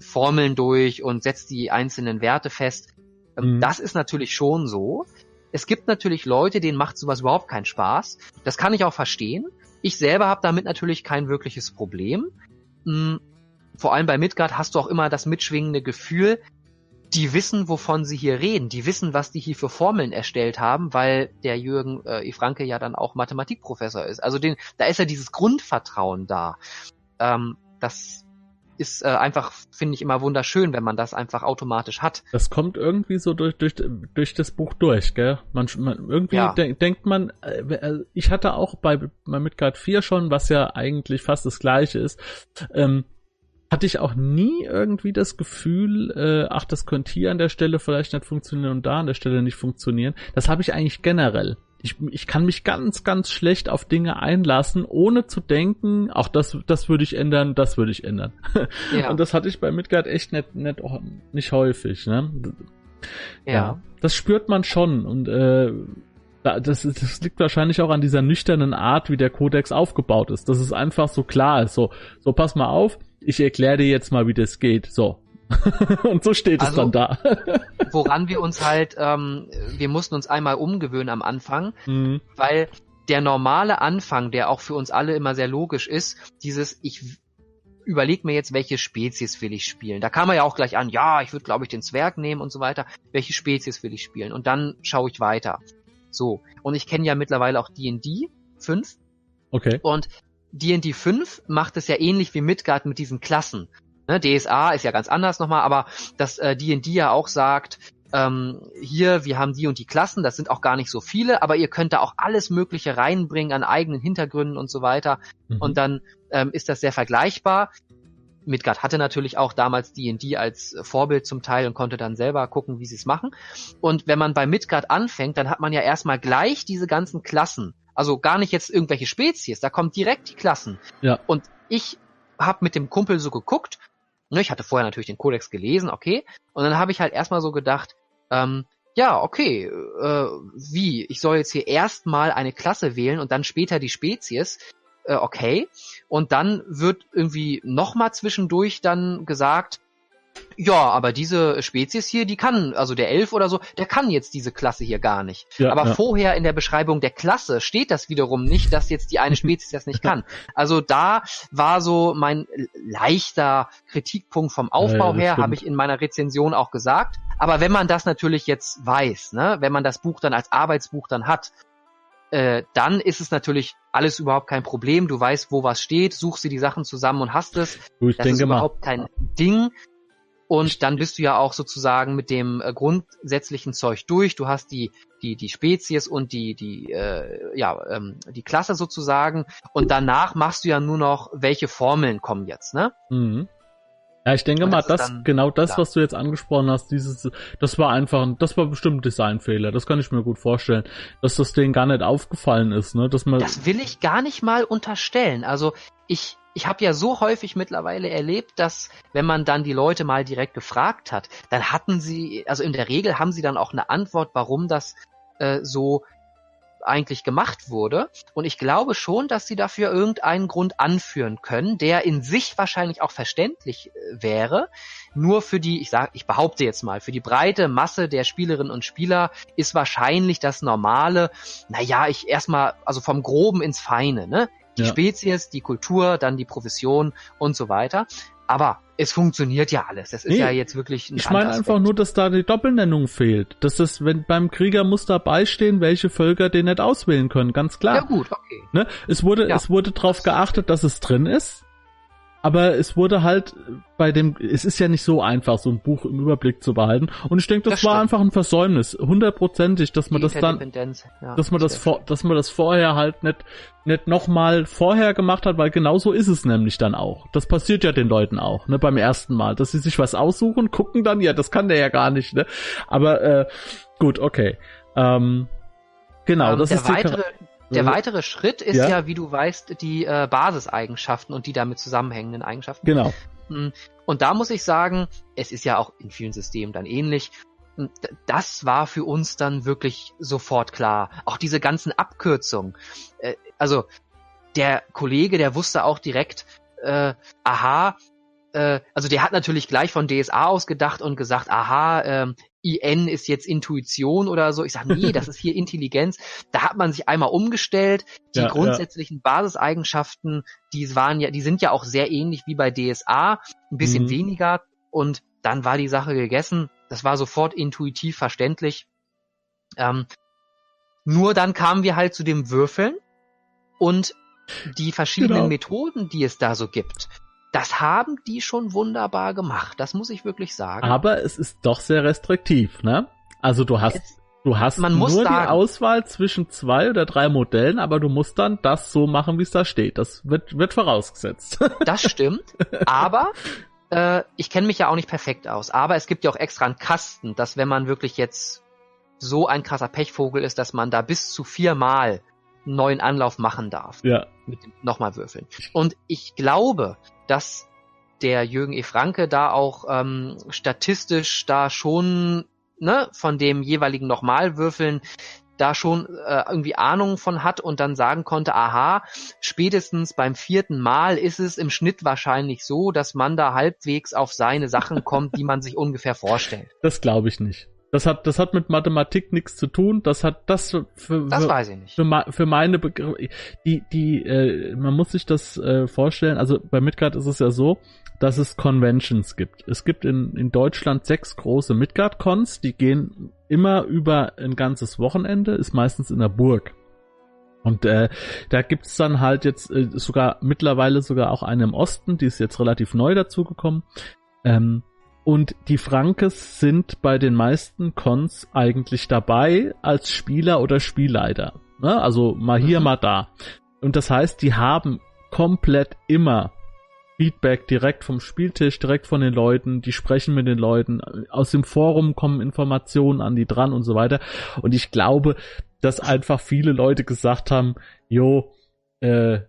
Formeln durch und setzt die einzelnen Werte fest. Ähm, mhm. Das ist natürlich schon so. Es gibt natürlich Leute, denen macht sowas überhaupt keinen Spaß. Das kann ich auch verstehen. Ich selber habe damit natürlich kein wirkliches Problem. Mhm. Vor allem bei Midgard hast du auch immer das mitschwingende Gefühl, die wissen, wovon sie hier reden. Die wissen, was die hier für Formeln erstellt haben, weil der Jürgen äh, Franke ja dann auch Mathematikprofessor ist. Also den, da ist ja dieses Grundvertrauen da. Ähm, das ist äh, einfach, finde ich, immer wunderschön, wenn man das einfach automatisch hat. Das kommt irgendwie so durch, durch, durch das Buch durch, gell? Man, man irgendwie ja. de denkt man, äh, äh ich hatte auch bei, bei Midgard 4 schon, was ja eigentlich fast das gleiche ist, ähm, hatte ich auch nie irgendwie das Gefühl, äh, ach, das könnte hier an der Stelle vielleicht nicht funktionieren und da an der Stelle nicht funktionieren. Das habe ich eigentlich generell ich, ich kann mich ganz, ganz schlecht auf Dinge einlassen, ohne zu denken, auch das, das würde ich ändern, das würde ich ändern. Ja. Und das hatte ich bei Midgard echt nicht, nicht, nicht häufig. Ne? Ja. ja. Das spürt man schon und äh, das, das liegt wahrscheinlich auch an dieser nüchternen Art, wie der Kodex aufgebaut ist. Dass es einfach so klar ist. So, so pass mal auf, ich erkläre dir jetzt mal, wie das geht. So, und so steht also, es dann da. woran wir uns halt, ähm, wir mussten uns einmal umgewöhnen am Anfang, mhm. weil der normale Anfang, der auch für uns alle immer sehr logisch ist, dieses ich überleg mir jetzt, welche Spezies will ich spielen. Da kam man ja auch gleich an, ja, ich würde glaube ich den Zwerg nehmen und so weiter. Welche Spezies will ich spielen? Und dann schaue ich weiter. So. Und ich kenne ja mittlerweile auch D&D 5. Okay. Und D&D 5 macht es ja ähnlich wie Midgard mit diesen Klassen. Ne, DSA ist ja ganz anders nochmal, aber dass äh, D&D ja auch sagt, ähm, hier, wir haben die und die Klassen, das sind auch gar nicht so viele, aber ihr könnt da auch alles Mögliche reinbringen an eigenen Hintergründen und so weiter. Mhm. Und dann ähm, ist das sehr vergleichbar. Midgard hatte natürlich auch damals D&D als Vorbild zum Teil und konnte dann selber gucken, wie sie es machen. Und wenn man bei Midgard anfängt, dann hat man ja erstmal gleich diese ganzen Klassen. Also gar nicht jetzt irgendwelche Spezies, da kommen direkt die Klassen. Ja. Und ich habe mit dem Kumpel so geguckt Ne, ich hatte vorher natürlich den Kodex gelesen, okay. Und dann habe ich halt erstmal so gedacht, ähm, ja, okay, äh, wie? Ich soll jetzt hier erstmal eine Klasse wählen und dann später die Spezies. Äh, okay. Und dann wird irgendwie nochmal zwischendurch dann gesagt, ja, aber diese Spezies hier, die kann, also der Elf oder so, der kann jetzt diese Klasse hier gar nicht. Ja, aber ja. vorher in der Beschreibung der Klasse steht das wiederum nicht, dass jetzt die eine Spezies das nicht kann. Also da war so mein leichter Kritikpunkt vom Aufbau ja, her, habe ich in meiner Rezension auch gesagt. Aber wenn man das natürlich jetzt weiß, ne, wenn man das Buch dann als Arbeitsbuch dann hat, äh, dann ist es natürlich alles überhaupt kein Problem. Du weißt, wo was steht, suchst dir die Sachen zusammen und hast es. Du, ich das denke ist mal, überhaupt kein Ding. Und dann bist du ja auch sozusagen mit dem äh, grundsätzlichen Zeug durch. Du hast die die die Spezies und die die äh, ja ähm, die Klasse sozusagen. Und danach machst du ja nur noch, welche Formeln kommen jetzt, ne? Mhm. Ja, ich denke Und mal, das genau das, klar. was du jetzt angesprochen hast, dieses, das war einfach, ein, das war bestimmt ein Designfehler. Das kann ich mir gut vorstellen, dass das denen gar nicht aufgefallen ist, ne, dass man, Das will ich gar nicht mal unterstellen. Also ich, ich habe ja so häufig mittlerweile erlebt, dass wenn man dann die Leute mal direkt gefragt hat, dann hatten sie, also in der Regel haben sie dann auch eine Antwort, warum das äh, so eigentlich gemacht wurde. Und ich glaube schon, dass sie dafür irgendeinen Grund anführen können, der in sich wahrscheinlich auch verständlich äh, wäre. Nur für die, ich sag, ich behaupte jetzt mal, für die breite Masse der Spielerinnen und Spieler ist wahrscheinlich das Normale, naja, ich erstmal, also vom Groben ins Feine, ne? Die Ja. Spezies, die Kultur, dann die Profession und so weiter. Aber es funktioniert ja alles. Das ist Nee, ja jetzt wirklich ein ich meine einfach nur, dass da die Doppelnennung fehlt. Dass das, wenn beim Krieger muss dabei stehen, welche Völker den nicht auswählen können, ganz klar. Ja gut, okay. Ne? Es wurde, Ja. es wurde darauf geachtet, dass es drin ist. Aber es wurde halt bei dem, es ist ja nicht so einfach, so ein Buch im Überblick zu behalten. Und ich denke, das, Das war stimmt. einfach ein Versäumnis, hundertprozentig, dass man Die das dann, ja, dass man das vor, dass man das vorher halt nicht, nicht nochmal vorher gemacht hat, weil genau so ist es nämlich dann auch. Das passiert ja den Leuten auch, ne, beim ersten Mal, dass sie sich was aussuchen, gucken dann, ja, das kann der ja gar nicht, ne. Aber äh, gut, okay. Ähm, genau, Ähm, das der ist weitere, der Also- weitere Schritt ist Ja? ja? wie du weißt, die äh, Basiseigenschaften und die damit zusammenhängenden Eigenschaften. Genau. Mm, Und da muss ich sagen, es ist ja auch in vielen Systemen dann ähnlich. D- Das war für uns dann wirklich sofort klar. Auch diese ganzen Abkürzungen. Äh, Also der Kollege, der wusste auch direkt, äh, aha, äh, also der hat natürlich gleich von DSA ausgedacht und gesagt, aha, ähm, IN ist jetzt Intuition oder so. Ich sage, nee, das ist hier Intelligenz. Da hat man sich einmal umgestellt. Die Ja, ja. grundsätzlichen Basiseigenschaften, die waren ja, die sind ja auch sehr ähnlich wie bei DSA, ein bisschen Mhm. weniger. Und dann war die Sache gegessen. Das war sofort intuitiv verständlich. Ähm, nur dann kamen wir halt zu dem Würfeln und die verschiedenen Genau. Methoden, die es da so gibt. Das haben die schon wunderbar gemacht. Das muss ich wirklich sagen. Aber es ist doch sehr restriktiv, ne? Also du hast, Es- du hast man nur die sagen- Auswahl zwischen zwei oder drei Modellen, aber du musst dann das so machen, wie es da steht. Das wird, wird vorausgesetzt. Das stimmt. aber äh, ich kenne mich ja auch nicht perfekt aus. Aber es gibt ja auch extra einen Kasten, dass wenn man wirklich jetzt so ein krasser Pechvogel ist, dass man da bis zu viermal einen neuen Anlauf machen darf. ja. Mit nochmal würfeln. Und ich glaube, dass der Jürgen E. Franke da auch ähm, statistisch da schon ne, von dem jeweiligen Nochmalwürfeln da schon äh, irgendwie Ahnung von hat und dann sagen konnte, aha, spätestens beim vierten Mal ist es im Schnitt wahrscheinlich so, dass man da halbwegs auf seine Sachen kommt, die man sich ungefähr vorstellt. Das glaube ich nicht. Das hat, das hat mit Mathematik nichts zu tun. Das hat das für, für, Das weiß ich nicht. für, für meine Begriffe, die, die, äh, man muss sich das äh, vorstellen, also bei Midgard ist es ja so, dass es Conventions gibt. Es gibt in, in Deutschland sechs große Midgard-Cons, die gehen immer über ein ganzes Wochenende, ist meistens in der Burg. Und äh, da gibt's dann halt jetzt äh, sogar mittlerweile sogar auch eine im Osten, die ist jetzt relativ neu dazugekommen. Ähm, und die Frankes sind bei den meisten Cons eigentlich dabei als Spieler oder Spielleiter. Ne? Also mal hier, Mhm. mal da. Und das heißt, die haben komplett immer Feedback direkt vom Spieltisch, direkt von den Leuten, die sprechen mit den Leuten, aus dem Forum kommen Informationen an die dran und so weiter. Und ich glaube, dass einfach viele Leute gesagt haben, jo, äh,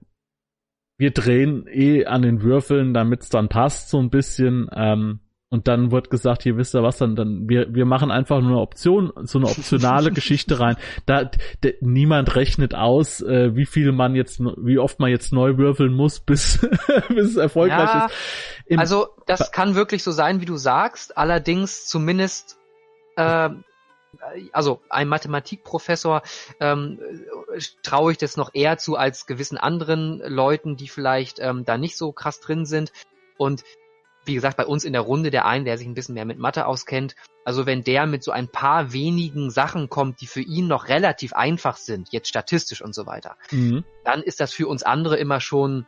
wir drehen eh an den Würfeln, damit's dann passt so ein bisschen. Ähm, und dann wird gesagt, hier wisst ihr was, dann, dann wir, wir machen einfach nur eine Option, so eine optionale Geschichte rein. Da d- niemand rechnet aus, äh, wie viel man jetzt, wie oft man jetzt neu würfeln muss, bis, bis es erfolgreich Ja, ist. Im- Also das kann wirklich so sein, wie du sagst. Allerdings zumindest, äh, also ein Mathematikprofessor ähm, äh, traue ich das noch eher zu als gewissen anderen Leuten, die vielleicht ähm, da nicht so krass drin sind. Und wie gesagt, bei uns in der Runde der einen, der sich ein bisschen mehr mit Mathe auskennt. Also wenn der mit so ein paar wenigen Sachen kommt, die für ihn noch relativ einfach sind, jetzt statistisch und so weiter, mhm. dann ist das für uns andere immer schon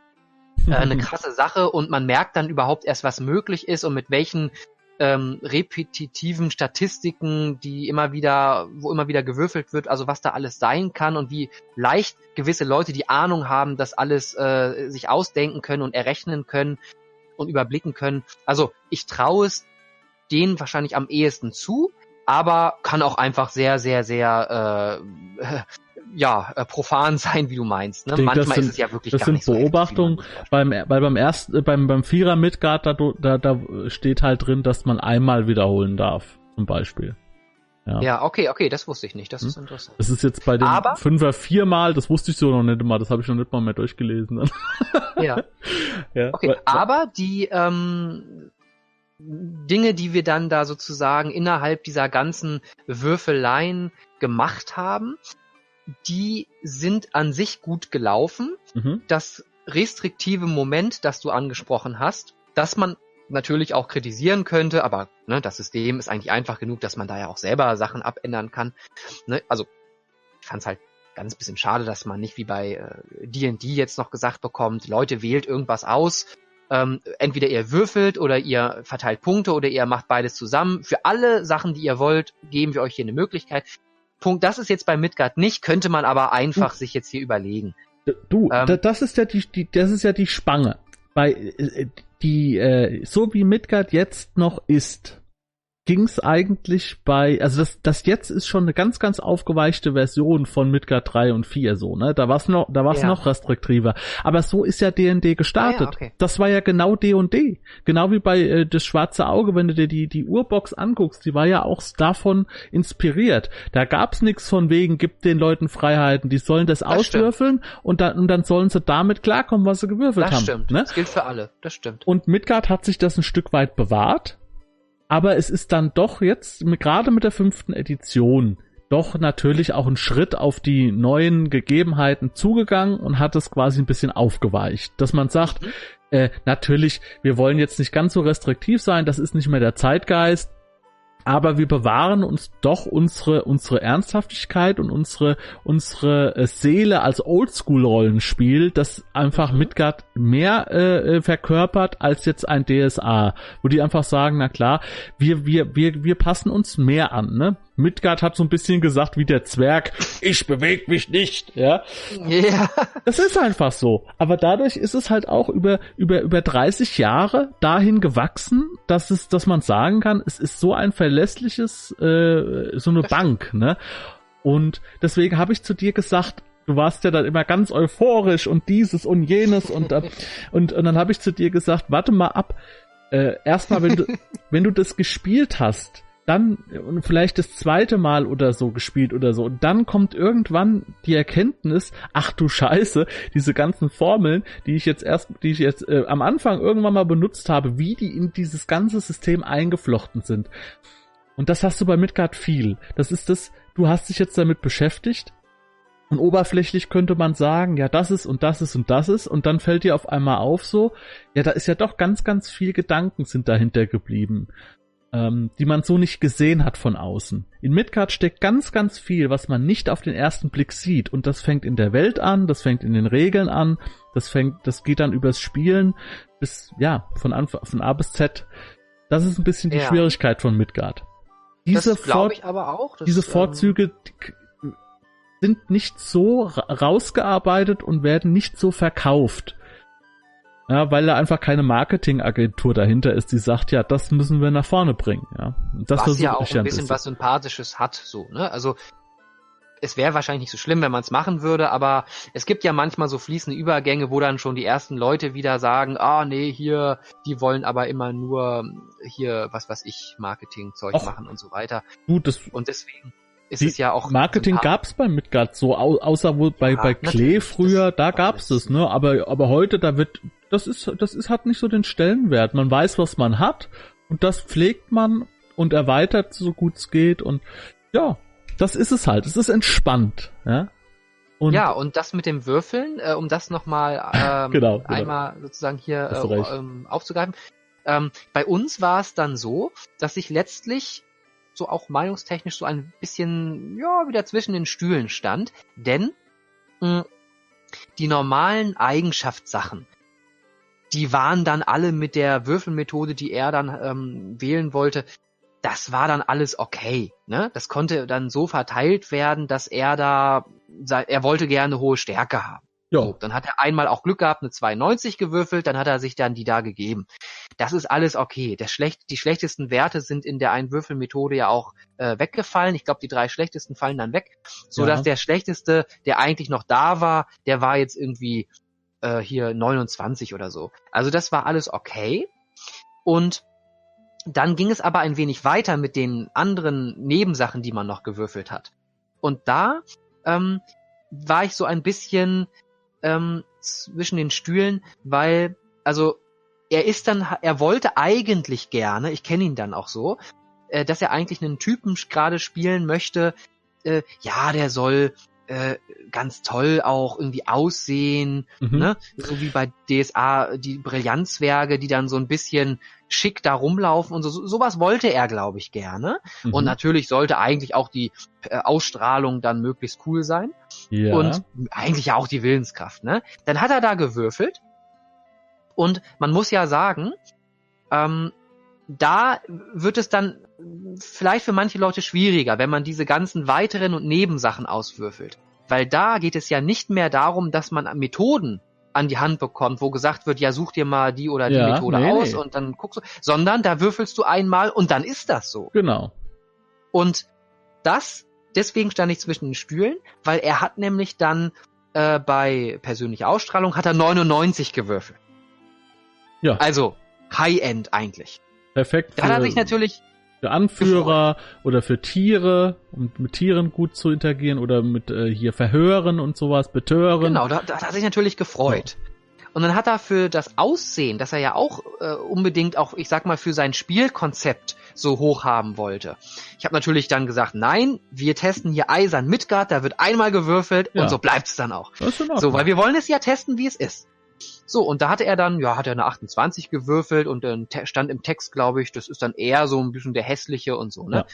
äh, eine krasse Sache und man merkt dann überhaupt erst, was möglich ist und mit welchen ähm, repetitiven Statistiken, die immer wieder, wo immer wieder gewürfelt wird, also was da alles sein kann und wie leicht gewisse Leute, die Ahnung haben, das alles äh, sich ausdenken können und errechnen können und überblicken können. Also ich traue es denen wahrscheinlich am ehesten zu, aber kann auch einfach sehr, sehr, sehr äh, ja, äh, profan sein, wie du meinst. Ne? Manchmal sind, ist es ja wirklich Das sind Beobachtungen. Beim, weil beim ersten, äh, beim, beim Vierer Midgard, da, da, da steht halt drin, dass man einmal wiederholen darf, zum Beispiel. Ja. ja, okay, okay, das wusste ich nicht. Das hm. ist interessant. Das ist jetzt bei dem Aber, Fünfer viermal, das wusste ich so noch nicht mal, das habe ich noch nicht mal mehr durchgelesen. ja. ja. Okay, weil, aber die ähm, Dinge, die wir dann da sozusagen innerhalb dieser ganzen Würfeleien gemacht haben, die sind an sich gut gelaufen. Mhm. Das restriktive Moment, das du angesprochen hast, dass man natürlich auch kritisieren könnte, aber ne, das System ist eigentlich einfach genug, dass man da ja auch selber Sachen abändern kann. Ne? Also ich fand es halt ganz bisschen schade, dass man nicht wie bei D&D äh, jetzt noch gesagt bekommt, Leute wählt irgendwas aus, ähm, entweder ihr würfelt oder ihr verteilt Punkte oder ihr macht beides zusammen. Für alle Sachen, die ihr wollt, geben wir euch hier eine Möglichkeit. Punkt, das ist jetzt bei Midgard nicht, könnte man aber einfach du, sich jetzt hier überlegen. Du, ähm, das ist ja die, die, das ist ja die Spange. Bei äh, die, äh, so wie Midgard jetzt noch ist, ging's eigentlich bei, also das, das jetzt ist schon eine ganz, ganz aufgeweichte Version von Midgard 3 und 4 so, ne? Da war's noch, da war's ja. noch restriktiver. Aber so ist ja D&D gestartet. Ja, okay. Das war ja genau D&D. Genau wie bei äh, das schwarze Auge, wenn du dir die, die Urbox anguckst, die war ja auch davon inspiriert. Da gab's nichts von wegen, gibt den Leuten Freiheiten, die sollen das, das auswürfeln und dann, und dann sollen sie damit klarkommen, was sie gewürfelt das haben. Das stimmt. Ne? Das gilt für alle. Das stimmt. Und Midgard hat sich das ein Stück weit bewahrt aber es ist dann doch jetzt, gerade mit der fünften Edition, doch natürlich auch ein Schritt auf die neuen Gegebenheiten zugegangen und hat es quasi ein bisschen aufgeweicht. Dass man sagt, mhm. äh, natürlich, wir wollen jetzt nicht ganz so restriktiv sein, das ist nicht mehr der Zeitgeist, aber wir bewahren uns doch unsere unsere Ernsthaftigkeit und unsere unsere äh, Seele als Oldschool-Rollenspiel, das einfach mhm. Midgard mehr äh, äh verkörpert als jetzt ein DSA, wo die einfach sagen, na klar, wir wir wir wir passen uns mehr an, ne? Midgard hat so ein bisschen gesagt wie der Zwerg, ich bewege mich nicht, ja. Ja. Das ist einfach so. Aber dadurch ist es halt auch über, über, über 30 Jahre dahin gewachsen, dass es, dass man sagen kann, es ist so ein verlässliches, äh, so eine Bank, ne? Und deswegen habe ich zu dir gesagt, du warst ja dann immer ganz euphorisch und dieses und jenes und, und, und dann habe ich zu dir gesagt, warte mal ab, äh, erstmal, wenn du, wenn du das gespielt hast, dann und vielleicht das zweite Mal oder so gespielt oder so. Und dann kommt irgendwann die Erkenntnis, ach du Scheiße, diese ganzen Formeln, die ich jetzt erst, die ich jetzt äh, am Anfang irgendwann mal benutzt habe, wie die in dieses ganze System eingeflochten sind. Und das hast du bei Midgard viel. Das ist das, du hast dich jetzt damit beschäftigt. Und oberflächlich könnte man sagen, ja, das ist und das ist und das ist. Und dann fällt dir auf einmal auf so, ja, da ist ja doch ganz, ganz viel Gedanken sind dahinter geblieben ähm, die man so nicht gesehen hat von außen. In Midgard steckt ganz, ganz viel, was man nicht auf den ersten Blick sieht. Und das fängt in der Welt an, das fängt in den Regeln an, das fängt, das geht dann übers Spielen bis, ja, von Anfang, von A bis Z. Das ist ein bisschen die ja. Schwierigkeit von Midgard. Diese aber auch. Dass, diese ähm, Vorzüge ähm, sind nicht so rausgearbeitet und werden nicht so verkauft. Ja, weil da einfach keine Marketingagentur dahinter ist, die sagt, ja, das müssen wir nach vorne bringen. Ja, das was ja auch ein bisschen was Sympathisches hat, so, ne? Also es wäre wahrscheinlich nicht so schlimm, wenn man es machen würde, aber es gibt ja manchmal so fließende Übergänge, wo dann schon die ersten Leute wieder sagen, ah nee, hier, die wollen aber immer nur hier, was weiß ich, Marketingzeug machen und so weiter. Gut, das und deswegen ist es ja auch Marketing gab's bei Midgard so, außer wo bei ja, bei Klee früher, da gab's es, ne? Aber aber heute da wird das ist, das ist, hat nicht so den Stellenwert. Man weiß, was man hat und das pflegt man und erweitert so gut es geht und ja, das ist es halt. Es ist entspannt, ja. Und ja, und das mit dem Würfeln, äh, um das nochmal ähm, genau, genau. einmal sozusagen hier äh, ähm, aufzugreifen. ähm, bei uns war es dann so, dass ich letztlich so auch meinungstechnisch so ein bisschen, ja, wieder zwischen den Stühlen stand, denn mh, die normalen Eigenschaftssachen, die waren dann alle mit der Würfelmethode, die er dann ähm, wählen wollte, das war dann alles okay. Ne? Das konnte dann so verteilt werden, dass er da, er wollte gerne hohe Stärke haben. Ja. So, dann hat er einmal auch Glück gehabt, eine 92 gewürfelt, dann hat er sich dann die da gegeben. Das ist alles okay. Der schlecht, die schlechtesten Werte sind in der Einwürfelmethode ja auch äh, weggefallen. Ich glaube, die drei schlechtesten fallen dann weg, so dass Ja. der schlechteste, der eigentlich noch da war, der war jetzt irgendwie äh, hier 29 oder so. Also das war alles okay. Und dann ging es aber ein wenig weiter mit den anderen Nebensachen, die man noch gewürfelt hat. Und da ähm, war ich so ein bisschen ähm, zwischen den Stühlen, weil, also er ist dann, er wollte eigentlich gerne, ich kenne ihn dann auch so, äh, dass er eigentlich einen Typen gerade spielen möchte, äh, ja, der soll äh, ganz toll auch irgendwie aussehen, Mhm. ne? So wie bei DSA die Brillanzwerke, die dann so ein bisschen schick da rumlaufen und so. so sowas wollte er, glaube ich, gerne. Mhm. Und natürlich sollte eigentlich auch die äh, Ausstrahlung dann möglichst cool sein. ja. Und eigentlich ja auch die Willenskraft, ne? Dann hat er da gewürfelt. Und man muss ja sagen, ähm, da wird es dann vielleicht für manche Leute schwieriger, wenn man diese ganzen weiteren und Nebensachen auswürfelt. Weil da geht es ja nicht mehr darum, dass man Methoden an die Hand bekommt, wo gesagt wird, ja, such dir mal die oder die Ja, Methode nee, aus nee. und dann guckst du, sondern da würfelst du einmal und dann ist das so. genau. Und das, deswegen stand ich zwischen den Stühlen, weil er hat nämlich dann äh, bei persönlicher Ausstrahlung hat er 99 gewürfelt. Ja. Also High-End eigentlich. Perfekt Da hat er für, sich natürlich, für Anführer oder für Tiere, um mit Tieren gut zu interagieren oder mit äh, hier Verhören und sowas, Betören. genau, da, da hat er sich natürlich gefreut. Und dann hat er für das Aussehen, das er ja auch äh, unbedingt auch, ich sag mal, für sein Spielkonzept so hoch haben wollte. Ich habe natürlich dann gesagt, nein, wir testen hier Eisern Midgard, da wird einmal gewürfelt Ja. und so bleibt's dann auch. So, weil wir wollen es ja testen, wie es ist. So, und da hatte er dann, ja, hat er eine 28 gewürfelt und dann stand im Text, glaube ich, das ist dann eher so ein bisschen der hässliche und so, ne?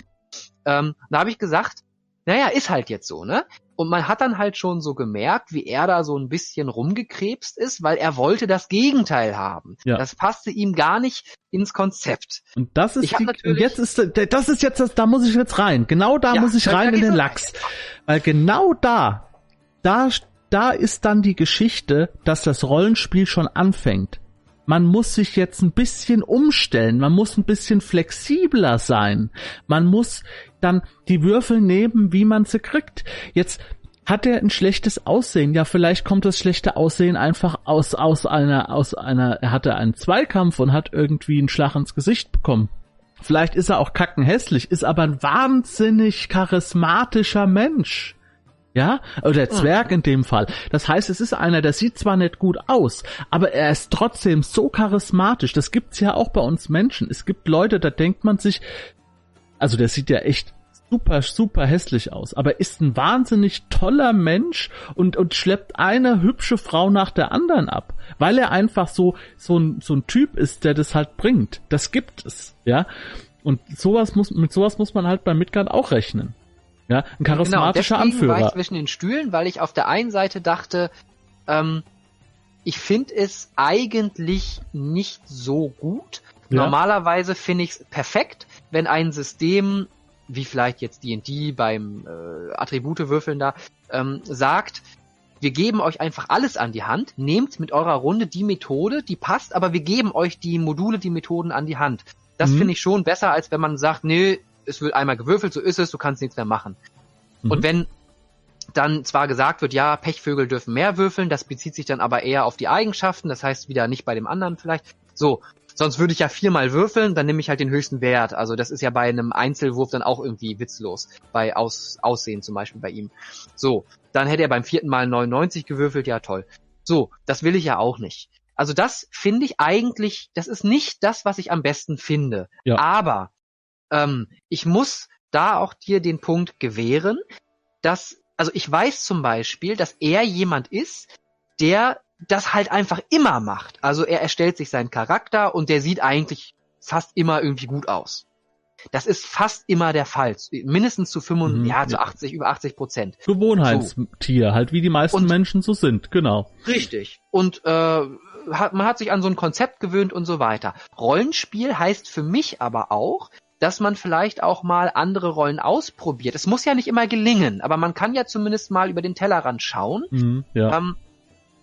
Ähm, da habe ich gesagt, naja, ist halt jetzt so, ne? Und man hat dann halt schon so gemerkt, wie er da so ein bisschen rumgekrebst ist, weil er wollte das Gegenteil haben. Ja. Das passte ihm gar nicht ins Konzept. Und das ist die, und jetzt ist das ist jetzt das, da muss ich jetzt rein. Genau da Ja, muss ich rein in den. Lachs. Weil genau da, da, da ist dann die Geschichte, dass das Rollenspiel schon anfängt. Man muss sich jetzt ein bisschen umstellen, man muss ein bisschen flexibler sein. Man muss dann die Würfel nehmen, wie man sie kriegt. Jetzt hat er ein schlechtes Aussehen. Ja, vielleicht kommt das schlechte Aussehen einfach aus, aus einer, aus einer, er hatte einen Zweikampf und hat irgendwie einen Schlag ins Gesicht bekommen. Vielleicht ist er auch kackenhässlich, ist aber ein wahnsinnig charismatischer Mensch. Ja, oder Zwerg in dem Fall. Das heißt, es ist einer, der sieht zwar nicht gut aus, aber er ist trotzdem so charismatisch. Das gibt's ja auch bei uns Menschen. Es gibt Leute, da denkt man sich, also der sieht ja echt super, super hässlich aus, aber ist ein wahnsinnig toller Mensch und, und schleppt eine hübsche Frau nach der anderen ab, weil er einfach so, so ein, so ein Typ ist, der das halt bringt. Das gibt es, ja. Und sowas muss, mit sowas muss man halt bei Midgard auch rechnen. Ja, ein charismatischer genau, deswegen war ich Anführer. zwischen den Stühlen, weil ich auf der einen Seite dachte, ähm, ich finde es eigentlich nicht so gut. Ja. Normalerweise finde ich es perfekt, wenn ein System, wie vielleicht jetzt D&D beim äh, Attributewürfeln da, ähm, sagt, wir geben euch einfach alles an die Hand, nehmt mit eurer Runde die Methode, die passt, aber wir geben euch die Module, die Methoden an die Hand. Das Mhm. finde ich schon besser, als wenn man sagt, nee, es wird einmal gewürfelt, so ist es, du kannst nichts mehr machen. Mhm. Und wenn dann zwar gesagt wird, ja, Pechvögel dürfen mehr würfeln, das bezieht sich dann aber eher auf die Eigenschaften, das heißt wieder nicht bei dem anderen vielleicht. So, sonst würde ich ja viermal würfeln, dann nehme ich halt den höchsten Wert. Also das ist ja bei einem Einzelwurf dann auch irgendwie witzlos, bei Aus Aussehen zum Beispiel bei ihm. So, dann hätte er beim vierten Mal 99 gewürfelt, ja toll. So, das will ich ja auch nicht. Also das finde ich eigentlich, das ist nicht das, was ich am besten finde. Ja. Aber ähm, ich muss da auch dir den Punkt gewähren, dass, also ich weiß zum Beispiel, dass er jemand ist, der das halt einfach immer macht. Also er erstellt sich seinen Charakter und der sieht eigentlich fast immer irgendwie gut aus. Das ist fast immer der Fall. Mindestens zu 85, mhm, ja, zu 80, über 80 Prozent. Gewohnheitstier, so. halt wie die meisten und, Menschen so sind, genau. Richtig. Und äh, hat, man hat sich an so ein Konzept gewöhnt und so weiter. Rollenspiel heißt für mich aber auch, dass man vielleicht auch mal andere Rollen ausprobiert. Es muss ja nicht immer gelingen, aber man kann ja zumindest mal über den Tellerrand schauen. Mhm, ja. ähm,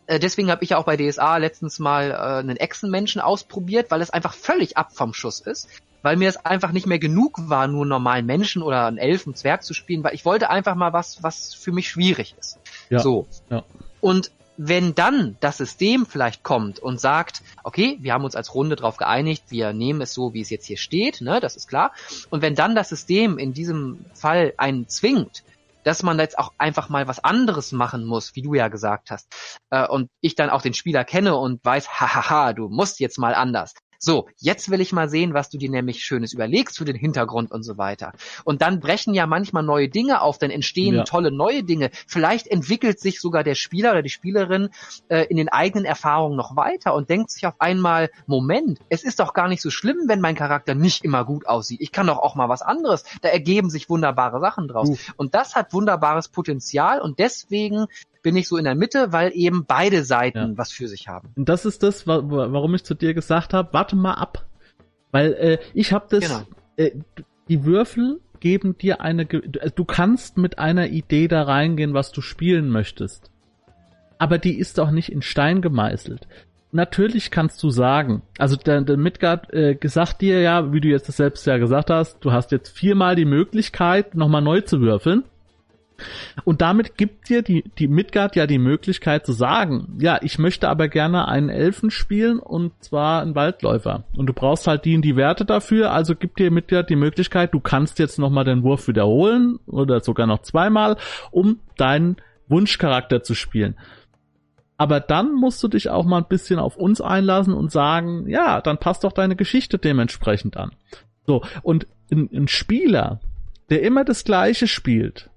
äh, deswegen habe ich ja auch bei DSA letztens mal äh, einen Echsenmenschen ausprobiert, weil es einfach völlig ab vom Schuss ist. Weil mir es einfach nicht mehr genug war, nur normalen Menschen oder einen Elfen, Zwerg zu spielen, weil ich wollte einfach mal was, was für mich schwierig ist. Ja, so. Ja. Und wenn dann das System vielleicht kommt und sagt, okay, wir haben uns als Runde darauf geeinigt, wir nehmen es so, wie es jetzt hier steht, ne, das ist klar. Und wenn dann das System in diesem Fall einen zwingt, dass man jetzt auch einfach mal was anderes machen muss, wie du ja gesagt hast, äh, und ich dann auch den Spieler kenne und weiß, hahaha, du musst jetzt mal anders, so, jetzt will ich mal sehen, was du dir nämlich Schönes überlegst für den Hintergrund und so weiter. Und dann brechen ja manchmal neue Dinge auf, dann entstehen ja. tolle neue Dinge. Vielleicht entwickelt sich sogar der Spieler oder die Spielerin äh, in den eigenen Erfahrungen noch weiter und denkt sich auf einmal, Moment, es ist doch gar nicht so schlimm, wenn mein Charakter nicht immer gut aussieht. Ich kann doch auch mal was anderes. Da ergeben sich wunderbare Sachen draus. Uh. Und das hat wunderbares Potenzial und deswegen bin ich so in der Mitte, weil eben beide Seiten ja. was für sich haben. Und das ist das, warum ich zu dir gesagt habe, warte mal ab. Weil äh, ich habe das, genau. äh, die Würfel geben dir eine, du kannst mit einer Idee da reingehen, was du spielen möchtest. Aber die ist auch nicht in Stein gemeißelt. Natürlich kannst du sagen, also der, der Midgard äh, gesagt dir ja, wie du jetzt das selbst ja gesagt hast, du hast jetzt viermal die Möglichkeit, nochmal neu zu würfeln. Und damit gibt dir die, die Midgard ja die Möglichkeit zu sagen, ja, ich möchte aber gerne einen Elfen spielen und zwar einen Waldläufer. Und du brauchst halt die in die Werte dafür, also gibt dir Midgard die Möglichkeit, du kannst jetzt nochmal den Wurf wiederholen oder sogar noch zweimal, um deinen Wunschcharakter zu spielen. Aber dann musst du dich auch mal ein bisschen auf uns einlassen und sagen, ja, dann passt doch deine Geschichte dementsprechend an. So, und ein, ein Spieler, der immer das Gleiche spielt,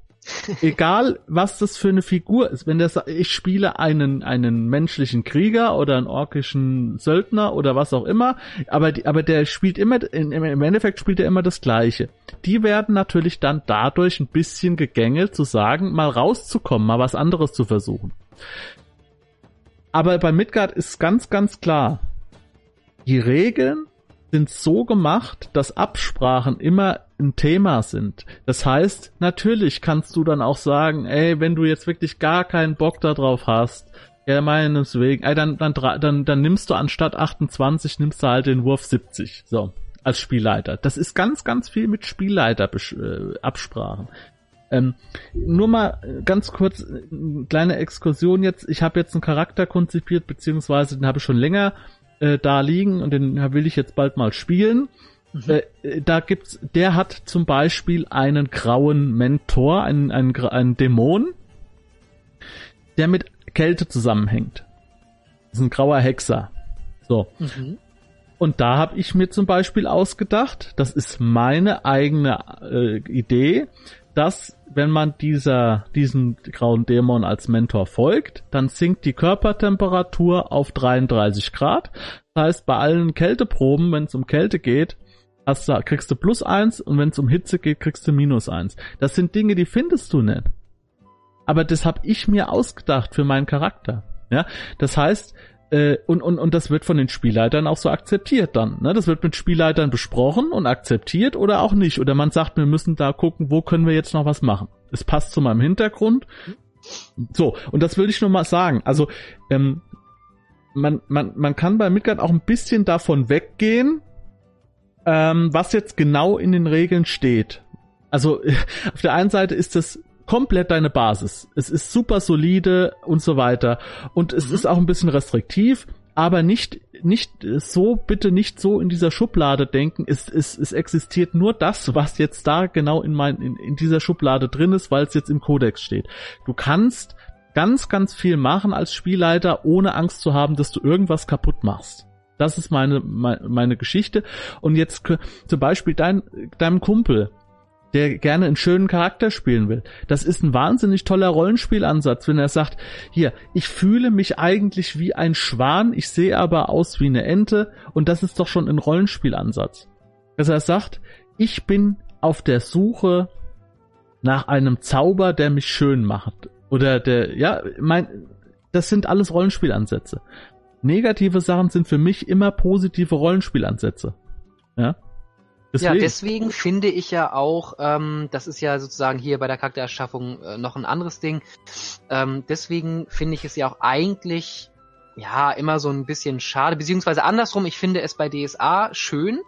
egal was das für eine Figur ist, wenn der sagt, ich spiele einen, einen menschlichen Krieger oder einen orkischen Söldner oder was auch immer, aber, aber der spielt immer, im Endeffekt spielt er immer das Gleiche. Die werden natürlich dann dadurch ein bisschen gegängelt zu sagen, mal rauszukommen, mal was anderes zu versuchen. Aber bei Midgard ist ganz, ganz klar, die Regeln sind so gemacht, dass Absprachen immer ein Thema sind. Das heißt, natürlich kannst du dann auch sagen, ey, wenn du jetzt wirklich gar keinen Bock darauf hast, ja, meineswegen, ey, dann, dann, dann, dann nimmst du anstatt 28, nimmst du halt den Wurf 70, so, als Spielleiter. Das ist ganz, ganz viel mit Spielleiter äh, Absprachen. Ähm, nur mal ganz kurz, eine kleine Exkursion jetzt. Ich habe jetzt einen Charakter konzipiert, beziehungsweise den habe ich schon länger äh, da liegen und den will ich jetzt bald mal spielen. Mhm. Äh, da gibt's, der hat zum Beispiel einen grauen Mentor, einen, einen, einen Dämon, der mit Kälte zusammenhängt. Das ist ein grauer Hexer. So. Mhm. Und da habe ich mir zum Beispiel ausgedacht, das ist meine eigene äh, Idee, dass wenn man dieser, diesen grauen Dämon als Mentor folgt, dann sinkt die Körpertemperatur auf 33 Grad. Das heißt, bei allen Kälteproben, wenn es um Kälte geht, hast du, kriegst du plus eins und wenn es um Hitze geht, kriegst du minus eins. Das sind Dinge, die findest du nicht. Aber das habe ich mir ausgedacht für meinen Charakter. Ja, das heißt, äh, und, und, und das wird von den Spielleitern auch so akzeptiert dann. Ne? Das wird mit Spielleitern besprochen und akzeptiert oder auch nicht. Oder man sagt, wir müssen da gucken, wo können wir jetzt noch was machen. Es passt zu meinem Hintergrund. So, und das will ich nur mal sagen. Also, ähm, man, man, man kann bei Midgard auch ein bisschen davon weggehen, ähm, was jetzt genau in den Regeln steht. Also auf der einen Seite ist das komplett deine Basis. Es ist super solide und so weiter. Und es mhm. ist auch ein bisschen restriktiv, aber nicht, nicht so, bitte nicht so in dieser Schublade denken. Es, es, es existiert nur das, was jetzt da genau in, mein, in, in dieser Schublade drin ist, weil es jetzt im Kodex steht. Du kannst ganz, ganz viel machen als Spielleiter, ohne Angst zu haben, dass du irgendwas kaputt machst. Das ist meine, meine, meine Geschichte. Und jetzt zum Beispiel dein, deinem Kumpel, der gerne einen schönen Charakter spielen will. Das ist ein wahnsinnig toller Rollenspielansatz, wenn er sagt, hier, ich fühle mich eigentlich wie ein Schwan, ich sehe aber aus wie eine Ente und das ist doch schon ein Rollenspielansatz. Dass er sagt, ich bin auf der Suche nach einem Zauber, der mich schön macht. Oder der, ja, mein, das sind alles Rollenspielansätze. Negative Sachen sind für mich immer positive Rollenspielansätze. Ja. Deswegen. Ja, deswegen finde ich ja auch, ähm, das ist ja sozusagen hier bei der Charaktererschaffung äh, noch ein anderes Ding. Ähm, deswegen finde ich es ja auch eigentlich ja immer so ein bisschen schade, beziehungsweise andersrum, ich finde es bei DSA schön,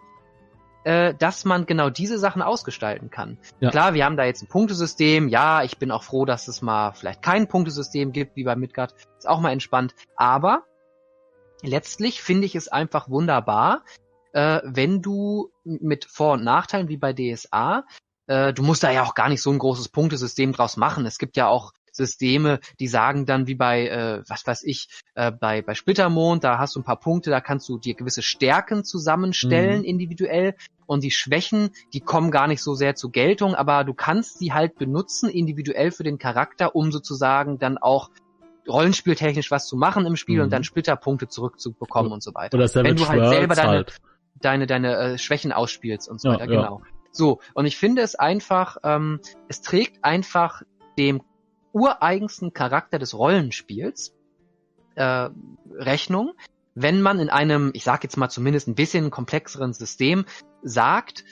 äh, dass man genau diese Sachen ausgestalten kann. Ja. Klar, wir haben da jetzt ein Punktesystem. Ja, ich bin auch froh, dass es mal vielleicht kein Punktesystem gibt, wie bei Midgard. Ist auch mal entspannt. Aber letztlich finde ich es einfach wunderbar, äh, wenn du mit Vor- und Nachteilen wie bei DSA, äh, du musst da ja auch gar nicht so ein großes Punktesystem draus machen. Es gibt ja auch Systeme, die sagen dann wie bei, äh, was weiß ich, äh, bei, bei Splittermond, da hast du ein paar Punkte, da kannst du dir gewisse Stärken zusammenstellen mhm. individuell und die Schwächen, die kommen gar nicht so sehr zur Geltung, aber du kannst sie halt benutzen individuell für den Charakter, um sozusagen dann auch rollenspieltechnisch was zu machen im Spiel mhm. und dann Splitterpunkte zurückzubekommen und so weiter. Oder Wenn du halt selber deine, halt deine, deine äh, Schwächen ausspielst und so ja, weiter, genau. Ja. So, und ich finde es einfach, ähm, es trägt einfach dem ureigensten Charakter des Rollenspiels äh, Rechnung, wenn man in einem, ich sage jetzt mal zumindest ein bisschen komplexeren System sagt,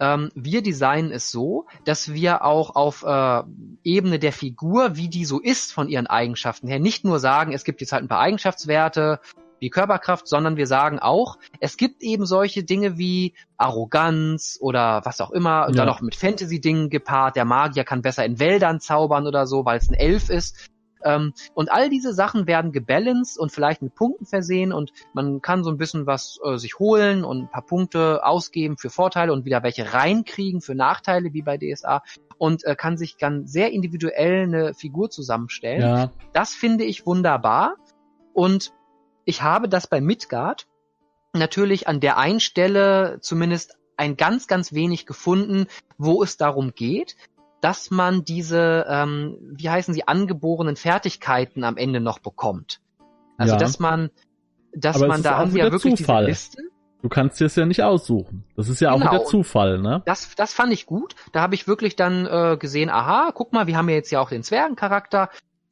ähm, wir designen es so, dass wir auch auf äh, Ebene der Figur, wie die so ist von ihren Eigenschaften her, nicht nur sagen, es gibt jetzt halt ein paar Eigenschaftswerte wie Körperkraft, sondern wir sagen auch, es gibt eben solche Dinge wie Arroganz oder was auch immer, ja. und dann noch mit Fantasy-Dingen gepaart. Der Magier kann besser in Wäldern zaubern oder so, weil es ein Elf ist. Ähm, und all diese Sachen werden gebalanced und vielleicht mit Punkten versehen und man kann so ein bisschen was äh, sich holen und ein paar Punkte ausgeben für Vorteile und wieder welche reinkriegen für Nachteile wie bei DSA und äh, kann sich dann sehr individuell eine Figur zusammenstellen. Ja. Das finde ich wunderbar und ich habe das bei Midgard natürlich an der einen Stelle zumindest ein ganz, ganz wenig gefunden, wo es darum geht, dass man diese, ähm, wie heißen sie, angeborenen Fertigkeiten am Ende noch bekommt. Also ja. dass man, dass Aber man da haben wir ja wirklich Zufall. diese Listen. Du kannst dir es ja nicht aussuchen. Das ist ja genau. auch wieder Zufall, ne? Das, das fand ich gut. Da habe ich wirklich dann äh, gesehen, aha, guck mal, wir haben ja jetzt ja auch den Zwergencharakter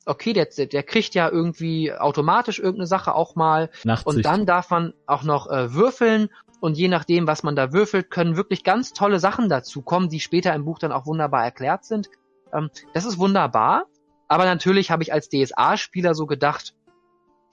okay, der, der kriegt ja irgendwie automatisch irgendeine Sache auch mal. Nachtsicht. Und dann darf man auch noch äh, würfeln. Und je nachdem, was man da würfelt, können wirklich ganz tolle Sachen dazu kommen, die später im Buch dann auch wunderbar erklärt sind. Ähm, das ist wunderbar. Aber natürlich habe ich als DSA-Spieler so gedacht,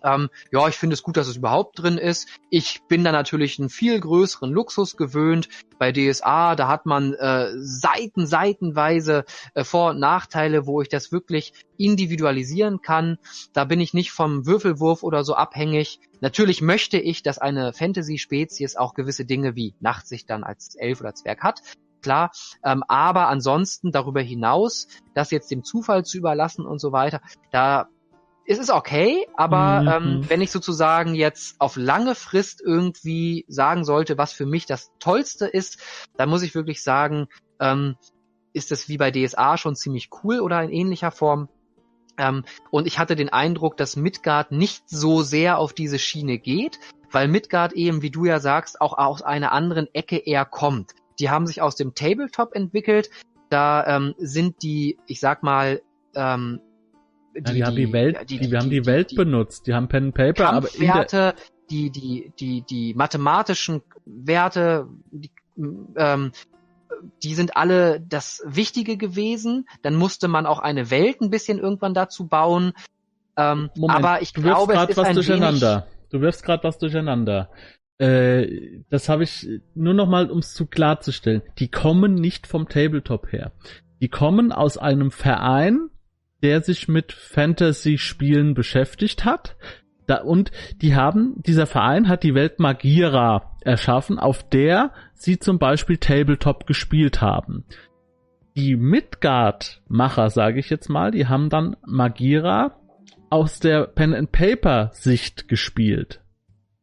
ähm, ja, ich finde es gut, dass es überhaupt drin ist. Ich bin da natürlich einen viel größeren Luxus gewöhnt. Bei DSA, da hat man äh, Seiten, seitenweise äh, Vor- und Nachteile, wo ich das wirklich individualisieren kann. Da bin ich nicht vom Würfelwurf oder so abhängig. Natürlich möchte ich, dass eine Fantasy-Spezies auch gewisse Dinge wie Nachtsicht dann als Elf oder Zwerg hat klar. Ähm, aber ansonsten darüber hinaus, das jetzt dem Zufall zu überlassen und so weiter, da es ist okay, aber mhm. ähm, wenn ich sozusagen jetzt auf lange Frist irgendwie sagen sollte, was für mich das Tollste ist, dann muss ich wirklich sagen, ähm, ist es wie bei DSA schon ziemlich cool oder in ähnlicher Form. Ähm, und ich hatte den Eindruck, dass Midgard nicht so sehr auf diese Schiene geht, weil Midgard eben, wie du ja sagst, auch aus einer anderen Ecke eher kommt. Die haben sich aus dem Tabletop entwickelt. Da ähm, sind die, ich sag mal, ähm, die, ja, die, haben die Welt, die, die, wir haben die Welt benutzt, die haben Pen and Paper, aber in der die, die, die, die mathematischen Werte, die, ähm, die sind alle das Wichtige gewesen. Dann musste man auch eine Welt ein bisschen irgendwann dazu bauen. Ähm, Moment, aber ich glaube, es ist was ein durcheinander. Du wirfst gerade was durcheinander. Äh, das habe ich nur noch mal, um es zu klarzustellen. Die kommen nicht vom Tabletop her. Die kommen aus einem Verein, der sich mit Fantasy-Spielen beschäftigt hat. Da, und die haben, dieser Verein hat die Welt Magira erschaffen, auf der sie zum Beispiel Tabletop gespielt haben. Die Midgard-Macher, sage ich jetzt mal, die haben dann Magira aus der Pen and Paper Sicht gespielt.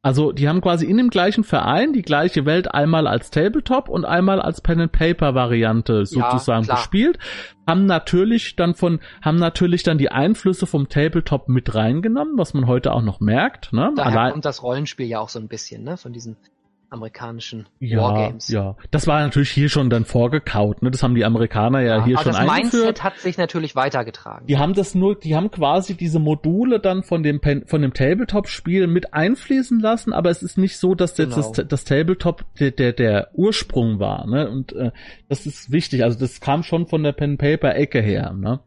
Also die haben quasi in dem gleichen Verein die gleiche Welt einmal als Tabletop und einmal als Pen and Paper Variante sozusagen ja, gespielt. Haben natürlich dann von haben natürlich dann die Einflüsse vom Tabletop mit reingenommen, was man heute auch noch merkt. Ne? Daher Allein kommt das Rollenspiel ja auch so ein bisschen, ne, von diesen amerikanischen ja, Wargames. Ja, das war natürlich hier schon dann vorgekaut, ne? Das haben die Amerikaner ja, ja hier schon das eingeführt. Mindset hat sich natürlich weitergetragen. Die haben das nur, die haben quasi diese Module dann von dem Pen, von dem Tabletop-Spiel mit einfließen lassen, aber es ist nicht so, dass genau. das, das Tabletop der, der, der Ursprung war, ne? Und äh, das ist wichtig. Also das kam schon von der Pen-Paper-Ecke her, ne?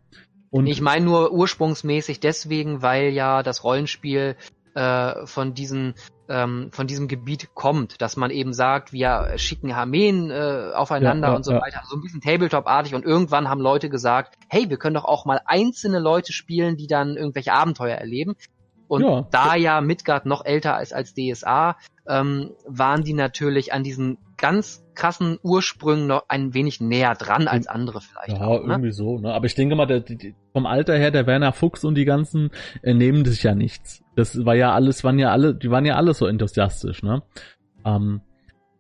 Und ich meine nur ursprungsmäßig deswegen, weil ja das Rollenspiel äh, von diesen ähm, von diesem Gebiet kommt, dass man eben sagt, wir schicken Armeen äh, aufeinander ja, ja, und so ja. weiter, so ein bisschen Tabletop-artig und irgendwann haben Leute gesagt, hey, wir können doch auch mal einzelne Leute spielen, die dann irgendwelche Abenteuer erleben. Und da ja Midgard noch älter ist als DSA, ähm, waren die natürlich an diesen ganz krassen Ursprüngen noch ein wenig näher dran als andere vielleicht. Ja, auch, ne? irgendwie so. Ne? Aber ich denke mal, der, die, vom Alter her, der Werner Fuchs und die ganzen äh, nehmen sich ja nichts. Das war ja alles, waren ja alle, die waren ja alle so enthusiastisch. Ne? Ähm,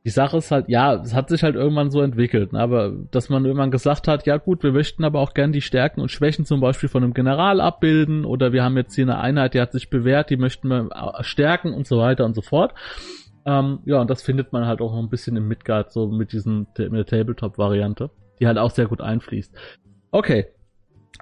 die Sache ist halt, ja, es hat sich halt irgendwann so entwickelt, ne? aber dass man irgendwann gesagt hat, ja gut, wir möchten aber auch gern die Stärken und Schwächen zum Beispiel von einem General abbilden oder wir haben jetzt hier eine Einheit, die hat sich bewährt, die möchten wir stärken und so weiter und so fort. Ähm, ja, und das findet man halt auch noch ein bisschen im Midgard, so mit diesem mit der Tabletop-Variante, die halt auch sehr gut einfließt. Okay,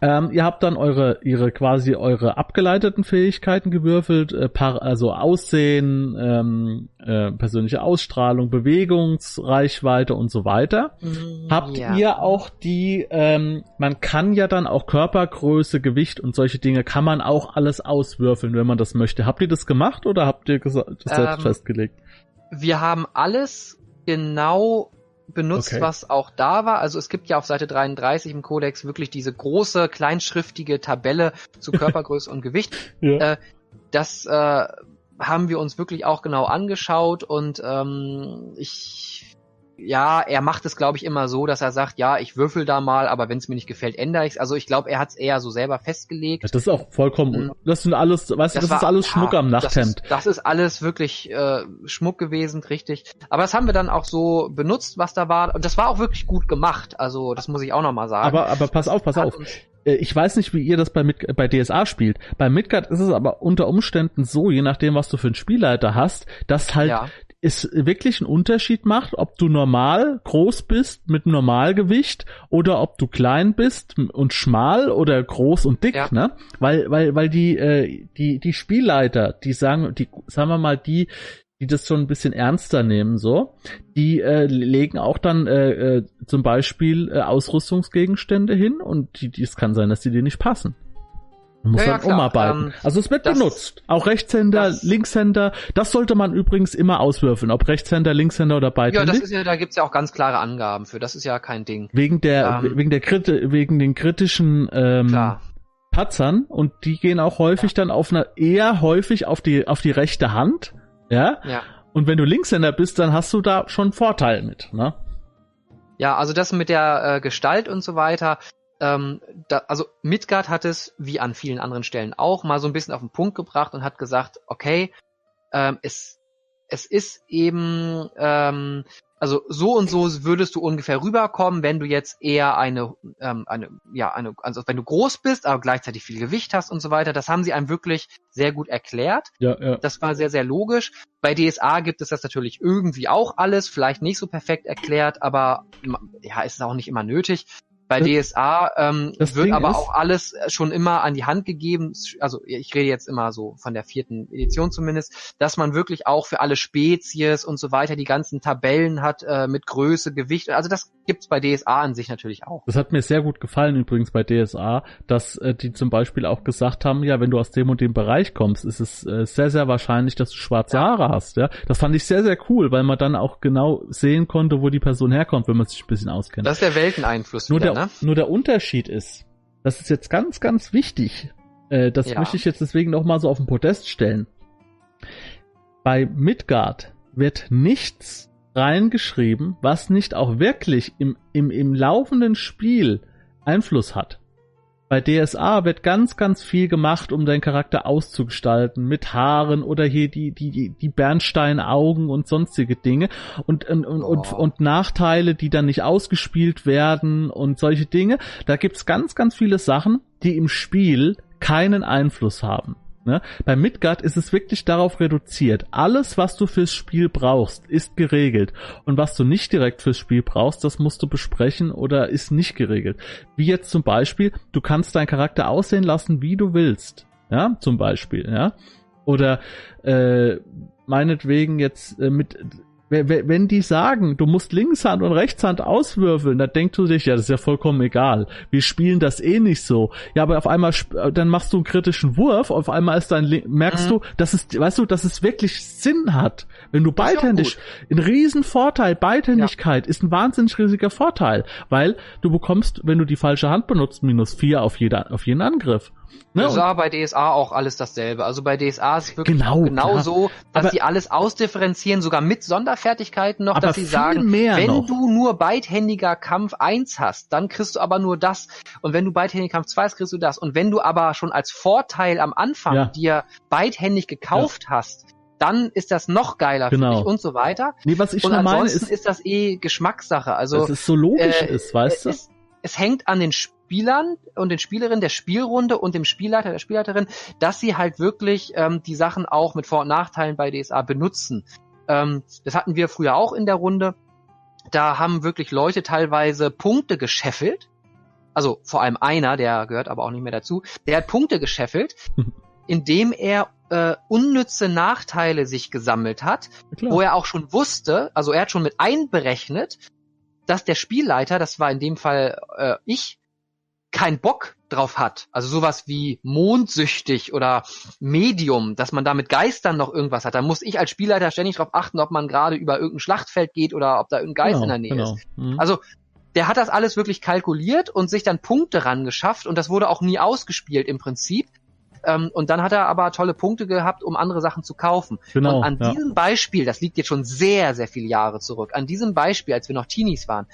ähm, ihr habt dann eure, ihre quasi eure abgeleiteten Fähigkeiten gewürfelt, äh, par, also Aussehen, ähm, äh, persönliche Ausstrahlung, Bewegungsreichweite und so weiter. Mm, habt ja. ihr auch die, ähm, man kann ja dann auch Körpergröße, Gewicht und solche Dinge kann man auch alles auswürfeln, wenn man das möchte. Habt ihr das gemacht oder habt ihr das selbst ähm, festgelegt? Wir haben alles genau benutzt, okay. was auch da war. Also es gibt ja auf Seite 33 im Kodex wirklich diese große, kleinschriftige Tabelle zu Körpergröße und Gewicht. Ja. Äh, das äh, haben wir uns wirklich auch genau angeschaut und ähm, ich ja, er macht es, glaube ich, immer so, dass er sagt, ja, ich würfel da mal, aber wenn es mir nicht gefällt, ändere ich es. Also ich glaube, er hat es eher so selber festgelegt. Das ist auch vollkommen, mhm. das sind alles, weißt du, das, das war, ist alles Schmuck ja, am Nachthemd. Das ist, das ist alles wirklich äh, Schmuck gewesen, richtig. Aber das haben wir dann auch so benutzt, was da war. Und das war auch wirklich gut gemacht. Also das muss ich auch nochmal sagen. Aber, aber pass auf, pass auf äh, ich weiß nicht, wie ihr das bei, Mid bei DSA spielt. Bei Midgard ist es aber unter Umständen so, je nachdem, was du für einen Spielleiter hast, dass halt ja es wirklich einen Unterschied macht, ob du normal groß bist mit Normalgewicht oder ob du klein bist und schmal oder groß und dick, ja. ne? Weil, weil, weil die, äh, die, die Spielleiter, die sagen, die, sagen wir mal, die, die das schon ein bisschen ernster nehmen, so, die äh, legen auch dann äh, äh, zum Beispiel äh, Ausrüstungsgegenstände hin und die, die, es kann sein, dass die dir nicht passen. Man muss ja, dann ja, umarbeiten. Ähm, also es wird benutzt. Auch Rechtshänder, das, Linkshänder. Das sollte man übrigens immer auswürfeln, ob Rechtshänder, Linkshänder oder beide. Ja, das ist ja, da gibt's ja auch ganz klare Angaben für. Das ist ja kein Ding. Wegen der, ähm, wegen der Kriti wegen den kritischen ähm, klar. Patzern und die gehen auch häufig ja. dann auf einer eher häufig auf die auf die rechte Hand. Ja. Ja. Und wenn du Linkshänder bist, dann hast du da schon Vorteil mit. Ne? Ja, also das mit der äh, Gestalt und so weiter, ähm, da, also Midgard hat es, wie an vielen anderen Stellen auch, mal so ein bisschen auf den Punkt gebracht und hat gesagt, okay, ähm, es, es ist eben, ähm, also so und so würdest du ungefähr rüberkommen, wenn du jetzt eher eine, ähm, eine, ja, eine, also wenn du groß bist, aber gleichzeitig viel Gewicht hast und so weiter. Das haben sie einem wirklich sehr gut erklärt. Ja, ja. Das war sehr, sehr logisch. Bei DSA gibt es das natürlich irgendwie auch alles, vielleicht nicht so perfekt erklärt, aber ja, ist es auch nicht immer nötig. Bei DSA ähm, wird Ding aber ist, auch alles schon immer an die Hand gegeben, also ich rede jetzt immer so von der vierten Edition zumindest, dass man wirklich auch für alle Spezies und so weiter die ganzen Tabellen hat äh, mit Größe, Gewicht. Also das gibt's bei DSA an sich natürlich auch. Das hat mir sehr gut gefallen übrigens bei DSA, dass äh, die zum Beispiel auch gesagt haben, ja, wenn du aus dem und dem Bereich kommst, ist es äh, sehr, sehr wahrscheinlich, dass du schwarze ja. Haare hast. Ja, Das fand ich sehr, sehr cool, weil man dann auch genau sehen konnte, wo die Person herkommt, wenn man sich ein bisschen auskennt. Das ist der Welteneinfluss. Nur der, ne? Nur der Unterschied ist, das ist jetzt ganz, ganz wichtig, äh, das ja. möchte ich jetzt deswegen noch mal so auf den Podest stellen. Bei Midgard wird nichts reingeschrieben, was nicht auch wirklich im, im, im laufenden Spiel Einfluss hat. Bei DSA wird ganz, ganz viel gemacht, um deinen Charakter auszugestalten, mit Haaren oder hier die, die, die Bernsteinaugen und sonstige Dinge und, und, oh. und, und Nachteile, die dann nicht ausgespielt werden und solche Dinge. Da gibt's ganz, ganz viele Sachen, die im Spiel keinen Einfluss haben. Ne? Bei Midgard ist es wirklich darauf reduziert. Alles, was du fürs Spiel brauchst, ist geregelt. Und was du nicht direkt fürs Spiel brauchst, das musst du besprechen oder ist nicht geregelt. Wie jetzt zum Beispiel, du kannst deinen Charakter aussehen lassen, wie du willst. Ja, zum Beispiel, ja. Oder äh, meinetwegen jetzt äh, mit wenn die sagen, du musst Linkshand und Rechtshand auswürfeln, dann denkst du dich, ja, das ist ja vollkommen egal. Wir spielen das eh nicht so. Ja, aber auf einmal, dann machst du einen kritischen Wurf, auf einmal ist dein, merkst mhm. du, dass es, weißt du, dass es wirklich Sinn hat. Wenn du beidhändig, ein riesen Vorteil, Beidhändigkeit ja. ist ein wahnsinnig riesiger Vorteil, weil du bekommst, wenn du die falsche Hand benutzt, minus vier auf jeder, auf jeden Angriff. Ne? Das war bei DSA auch alles dasselbe. Also bei DSA ist es wirklich genau, genau so, dass aber, sie alles ausdifferenzieren, sogar mit Sonderfertigkeiten noch, dass sie sagen, wenn noch. du nur beidhändiger Kampf 1 hast, dann kriegst du aber nur das. Und wenn du beidhändiger Kampf 2 hast, kriegst du das. Und wenn du aber schon als Vorteil am Anfang ja. dir beidhändig gekauft ja. hast, dann ist das noch geiler genau. für dich und so weiter. Nee, was ich und ansonsten meine ist, ist das eh Geschmackssache. Also dass es so logisch äh, ist, weißt du? Es, es hängt an den Spielern und den Spielerinnen der Spielrunde und dem Spielleiter der Spielleiterin, dass sie halt wirklich ähm, die Sachen auch mit Vor- und Nachteilen bei DSA benutzen. Ähm, das hatten wir früher auch in der Runde. Da haben wirklich Leute teilweise Punkte gescheffelt. Also vor allem einer, der gehört aber auch nicht mehr dazu, der hat Punkte gescheffelt, indem er äh, unnütze Nachteile sich gesammelt hat, wo er auch schon wusste, also er hat schon mit einberechnet, dass der Spielleiter, das war in dem Fall äh, ich, keinen Bock drauf hat, also sowas wie mondsüchtig oder Medium, dass man da mit Geistern noch irgendwas hat, dann muss ich als Spielleiter ständig darauf achten, ob man gerade über irgendein Schlachtfeld geht oder ob da irgendein Geist genau, in der Nähe genau. ist. Mhm. Also der hat das alles wirklich kalkuliert und sich dann Punkte ran geschafft und das wurde auch nie ausgespielt im Prinzip. Ähm, und dann hat er aber tolle Punkte gehabt, um andere Sachen zu kaufen. Genau, und an ja. diesem Beispiel, das liegt jetzt schon sehr, sehr viele Jahre zurück, an diesem Beispiel, als wir noch Teenies waren,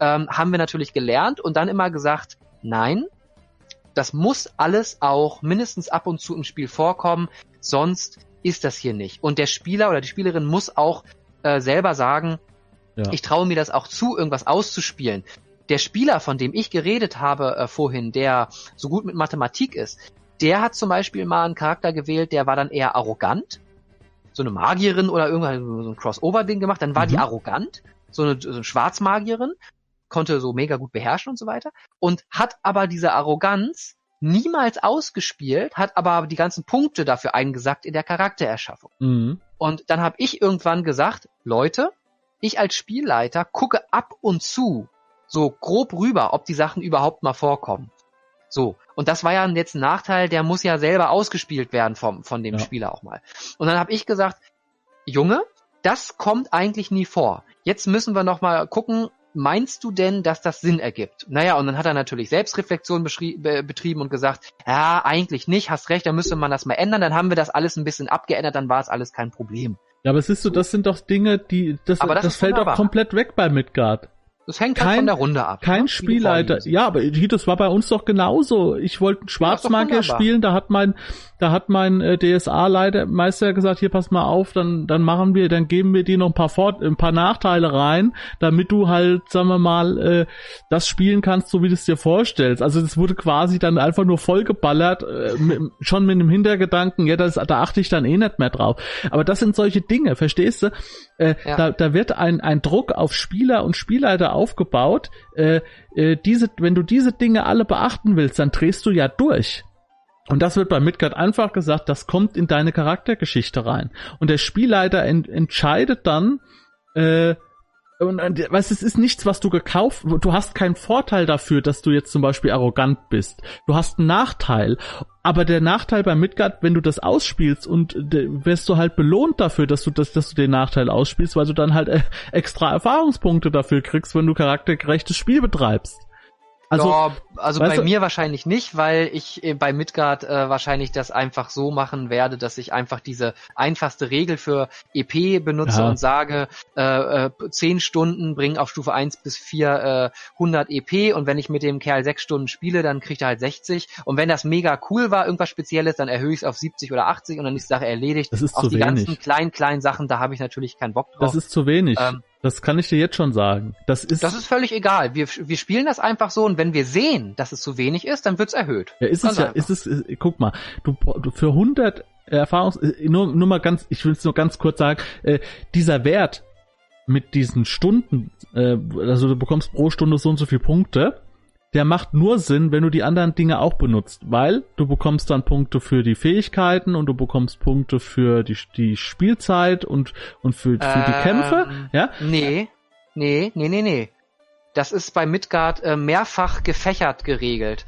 ähm, haben wir natürlich gelernt und dann immer gesagt, Nein, das muss alles auch mindestens ab und zu im Spiel vorkommen, sonst ist das hier nicht. Und der Spieler oder die Spielerin muss auch äh, selber sagen, ja. ich traue mir das auch zu, irgendwas auszuspielen. Der Spieler, von dem ich geredet habe äh, vorhin, der so gut mit Mathematik ist, der hat zum Beispiel mal einen Charakter gewählt, der war dann eher arrogant, so eine Magierin oder irgendwann so ein Crossover-Ding gemacht, dann war mhm. die arrogant, so eine, so eine Schwarzmagierin konnte so mega gut beherrschen und so weiter und hat aber diese Arroganz niemals ausgespielt, hat aber die ganzen Punkte dafür eingesackt in der Charaktererschaffung. Mhm. Und dann habe ich irgendwann gesagt, Leute, ich als Spielleiter gucke ab und zu so grob rüber, ob die Sachen überhaupt mal vorkommen. So. Und das war ja jetzt ein Nachteil, der muss ja selber ausgespielt werden vom, von dem ja. Spieler auch mal. Und dann habe ich gesagt, Junge, das kommt eigentlich nie vor. Jetzt müssen wir noch mal gucken, meinst du denn, dass das Sinn ergibt? Naja, und dann hat er natürlich Selbstreflexion betrieben und gesagt, ja, eigentlich nicht, hast recht, dann müsste man das mal ändern, dann haben wir das alles ein bisschen abgeändert, dann war es alles kein Problem. Ja, aber siehst du, das sind doch Dinge, die, das, das, das fällt doch komplett weg bei Midgard. Das hängt kein, halt von der Runde ab. Kein ne? Spielleiter. Ja, aber das war bei uns doch genauso. Ich wollte einen Schwarzmagier spielen, da hat mein, da hat mein äh, DSA-Leiter Meister gesagt, hier pass mal auf, dann, dann machen wir, dann geben wir dir noch ein paar Fort, ein paar Nachteile rein, damit du halt, sagen wir mal, äh, das spielen kannst, so wie du es dir vorstellst. Also das wurde quasi dann einfach nur vollgeballert, äh, mit, schon mit einem Hintergedanken, ja, das, da achte ich dann eh nicht mehr drauf. Aber das sind solche Dinge, verstehst du? Äh, ja. da, da wird ein, ein Druck auf Spieler und Spielleiter aufgebaut. Äh, äh, diese, wenn du diese Dinge alle beachten willst, dann drehst du ja durch. Und das wird bei Midgard einfach gesagt, das kommt in deine Charaktergeschichte rein. Und der Spielleiter ent entscheidet dann, äh, und, und was es ist nichts, was du gekauft, du hast keinen Vorteil dafür, dass du jetzt zum Beispiel arrogant bist. Du hast einen Nachteil. Aber der Nachteil bei Midgard, wenn du das ausspielst und wirst du halt belohnt dafür, dass du das, dass du den Nachteil ausspielst, weil du dann halt äh, extra Erfahrungspunkte dafür kriegst, wenn du charaktergerechtes Spiel betreibst. Also, ja, also bei du? mir wahrscheinlich nicht, weil ich äh, bei Midgard äh, wahrscheinlich das einfach so machen werde, dass ich einfach diese einfachste Regel für EP benutze ja. und sage, äh, äh, 10 Stunden bringen auf Stufe 1 bis 4 äh, 100 EP und wenn ich mit dem Kerl 6 Stunden spiele, dann kriegt er halt 60 und wenn das mega cool war, irgendwas Spezielles, dann erhöhe ich es auf 70 oder 80 und dann ist die Sache erledigt. Das ist Auch zu die wenig. ganzen kleinen, kleinen Sachen, da habe ich natürlich keinen Bock drauf. Das ist zu wenig. Ähm, das kann ich dir jetzt schon sagen. Das ist, das ist völlig egal. Wir, wir spielen das einfach so und wenn wir sehen, dass es zu wenig ist, dann wird's erhöht. Ja, ist es ja, ist es, ist, guck mal, du, du für 100 Erfahrungs, äh, nur, nur mal ganz, ich will es nur ganz kurz sagen, äh, dieser Wert mit diesen Stunden, äh, also du bekommst pro Stunde so und so viele Punkte, der macht nur Sinn, wenn du die anderen Dinge auch benutzt, weil du bekommst dann Punkte für die Fähigkeiten und du bekommst Punkte für die, die Spielzeit und, und für, für ähm, die Kämpfe, ja? Nee, nee, nee, nee, nee. Das ist bei Midgard äh, mehrfach gefächert geregelt.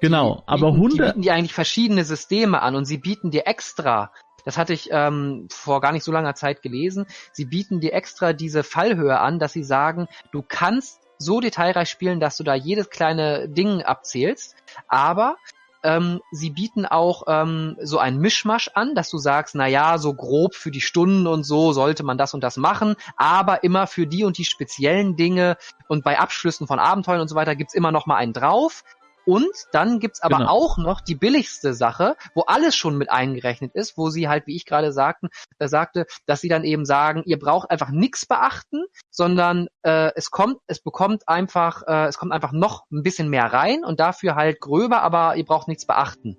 Genau, die aber Hunde. Die bieten dir eigentlich verschiedene Systeme an und sie bieten dir extra das hatte ich ähm, vor gar nicht so langer Zeit gelesen. Sie bieten dir extra diese Fallhöhe an, dass sie sagen, du kannst so detailreich spielen, dass du da jedes kleine Ding abzählst, aber ähm, sie bieten auch ähm, so ein Mischmasch an, dass du sagst, na ja, so grob für die Stunden und so sollte man das und das machen, aber immer für die und die speziellen Dinge und bei Abschlüssen von Abenteuern und so weiter gibt's immer noch mal einen drauf. Und dann gibt's aber genau. auch noch die billigste Sache, wo alles schon mit eingerechnet ist, wo sie halt, wie ich gerade sagten, äh, sagte, dass sie dann eben sagen, ihr braucht einfach nichts beachten, sondern äh, es kommt, es bekommt einfach, äh, es kommt einfach noch ein bisschen mehr rein und dafür halt gröber, aber ihr braucht nichts beachten.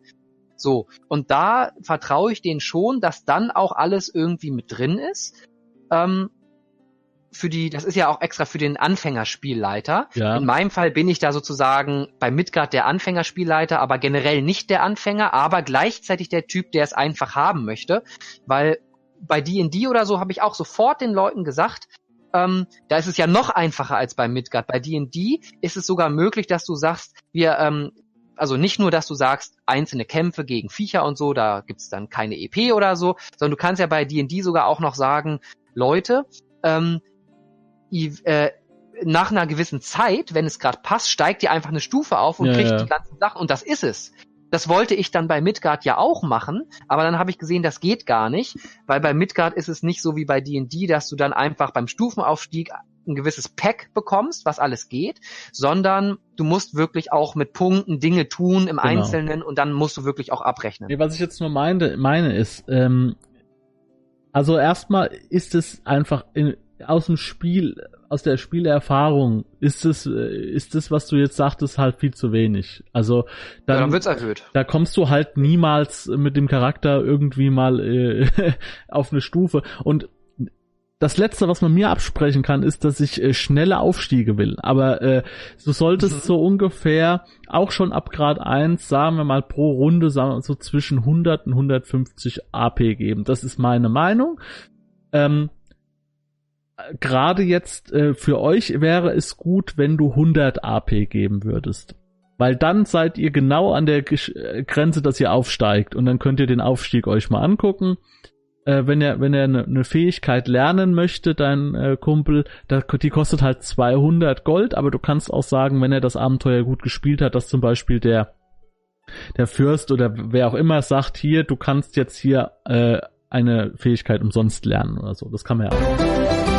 So, und da vertraue ich denen schon, dass dann auch alles irgendwie mit drin ist. Ähm, für die, das ist ja auch extra für den Anfängerspielleiter. Ja. In meinem Fall bin ich da sozusagen bei Midgard der Anfängerspielleiter, aber generell nicht der Anfänger, aber gleichzeitig der Typ, der es einfach haben möchte, weil bei D&D oder so habe ich auch sofort den Leuten gesagt, ähm, da ist es ja noch einfacher als bei Midgard. Bei D&D ist es sogar möglich, dass du sagst, wir, ähm, also nicht nur, dass du sagst, einzelne Kämpfe gegen Viecher und so, da gibt's dann keine EP oder so, sondern du kannst ja bei D&D sogar auch noch sagen, Leute, ähm, äh, nach einer gewissen Zeit, wenn es gerade passt, steigt ihr einfach eine Stufe auf und ja, kriegt ja. die ganzen Sachen und das ist es. Das wollte ich dann bei Midgard ja auch machen, aber dann habe ich gesehen, das geht gar nicht, weil bei Midgard ist es nicht so wie bei D&D, dass du dann einfach beim Stufenaufstieg ein gewisses Pack bekommst, was alles geht, sondern du musst wirklich auch mit Punkten Dinge tun im genau. Einzelnen und dann musst du wirklich auch abrechnen. Nee, was ich jetzt nur meine, meine ist, ähm, also erstmal ist es einfach in, aus dem Spiel aus der Spielerfahrung ist es, äh, ist es, was du jetzt sagtest, halt viel zu wenig. Also dann, ja, dann wird's erhöht. Da kommst du halt niemals mit dem Charakter irgendwie mal äh, auf eine Stufe. Und das letzte, was man mir absprechen kann, ist, dass ich äh, schnelle Aufstiege will. Aber äh, du solltest mhm. so ungefähr auch schon ab Grad 1, sagen wir mal pro Runde, sagen wir so zwischen 100 und 150 AP geben. Das ist meine Meinung. Ähm, gerade jetzt äh, für euch wäre es gut, wenn du 100 AP geben würdest. Weil dann seid ihr genau an der Gesch äh, Grenze, dass ihr aufsteigt. Und dann könnt ihr den Aufstieg euch mal angucken. Äh, wenn er, wenn eine ne Fähigkeit lernen möchte, dein äh, Kumpel, da, die kostet halt 200 Gold, aber du kannst auch sagen, wenn er das Abenteuer gut gespielt hat, dass zum Beispiel der, der Fürst oder wer auch immer sagt, hier, du kannst jetzt hier äh, eine Fähigkeit umsonst lernen oder so. Das kann man ja auch.